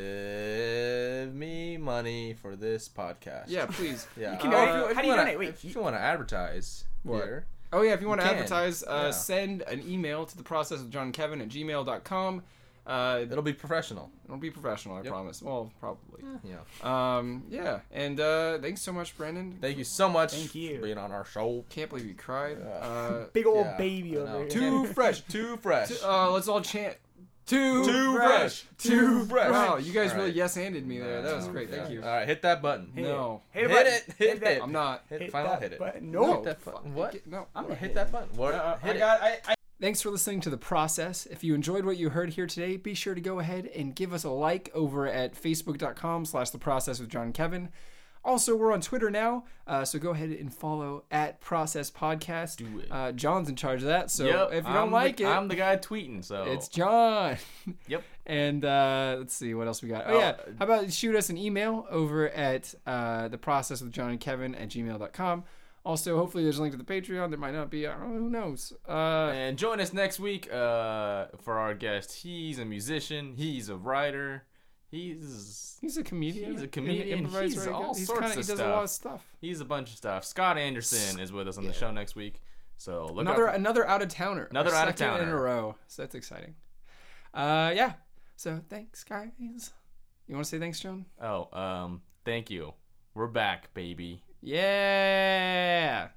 Give me money for this podcast. Yeah, please. Yeah. You can- Uh, how do you- if how do you wanna- donate? Wait, if you want to advertise What? here, Oh yeah, if you want to can. advertise, uh, Yeah. send an email to the process of John Kevin at gmail.com. Uh, it'll be professional. it'll be professional, I Yep. promise. Well, probably. Yeah. Um, yeah, and uh, thanks so much, Brandon. Thank you so much Thank you. for being on our show. Can't believe you cried. Yeah. Uh, big old Yeah, baby over here too fresh. Too fresh. T- uh, let's all chant. Too, Too fresh. fresh. Too fresh. Wow, you guys All really right. yes-handed me there. That was Yeah. great. Thank Yeah. you. All right, hit that button. Hit No, Hit, Hit button. it. Hit that. it. I'm not. Hit, Hit final that hit it. button. No. Hit that button. What? No. I'm gonna Hit that button. What? Uh, hit I it. got. I, I. Thanks for listening to the process. If you enjoyed what you heard here today, be sure to go ahead and give us a like over at facebook.com slash the process with John Kevin. Also, we're on Twitter now, uh, so go ahead and follow at Process Podcast. Do it. Uh, John's in charge of that, so Yep, if you I'm don't the- like it, I'm the guy tweeting. So it's John. Yep. And uh, let's see what else we got. Oh, Oh, yeah, how about shoot us an email over at uh, the process with John and Kevin at gmail.com. Also, hopefully, there's a link to the Patreon. There might not be. I don't know, who knows? Uh, And join us next week uh, for our guest. He's a musician. He's a writer. He's he's a comedian. He's a comedian. improviser, He's all He's sorts kinda, of He does a lot of stuff. stuff. he's a bunch of stuff. Scott Anderson is with us on the show next week. So look Another out. another out of towner. Another out-of-towner. second in a row. So that's exciting. Uh, yeah. So thanks, guys. You want to say thanks, John? Oh, um, thank you. We're back, baby. Yeah.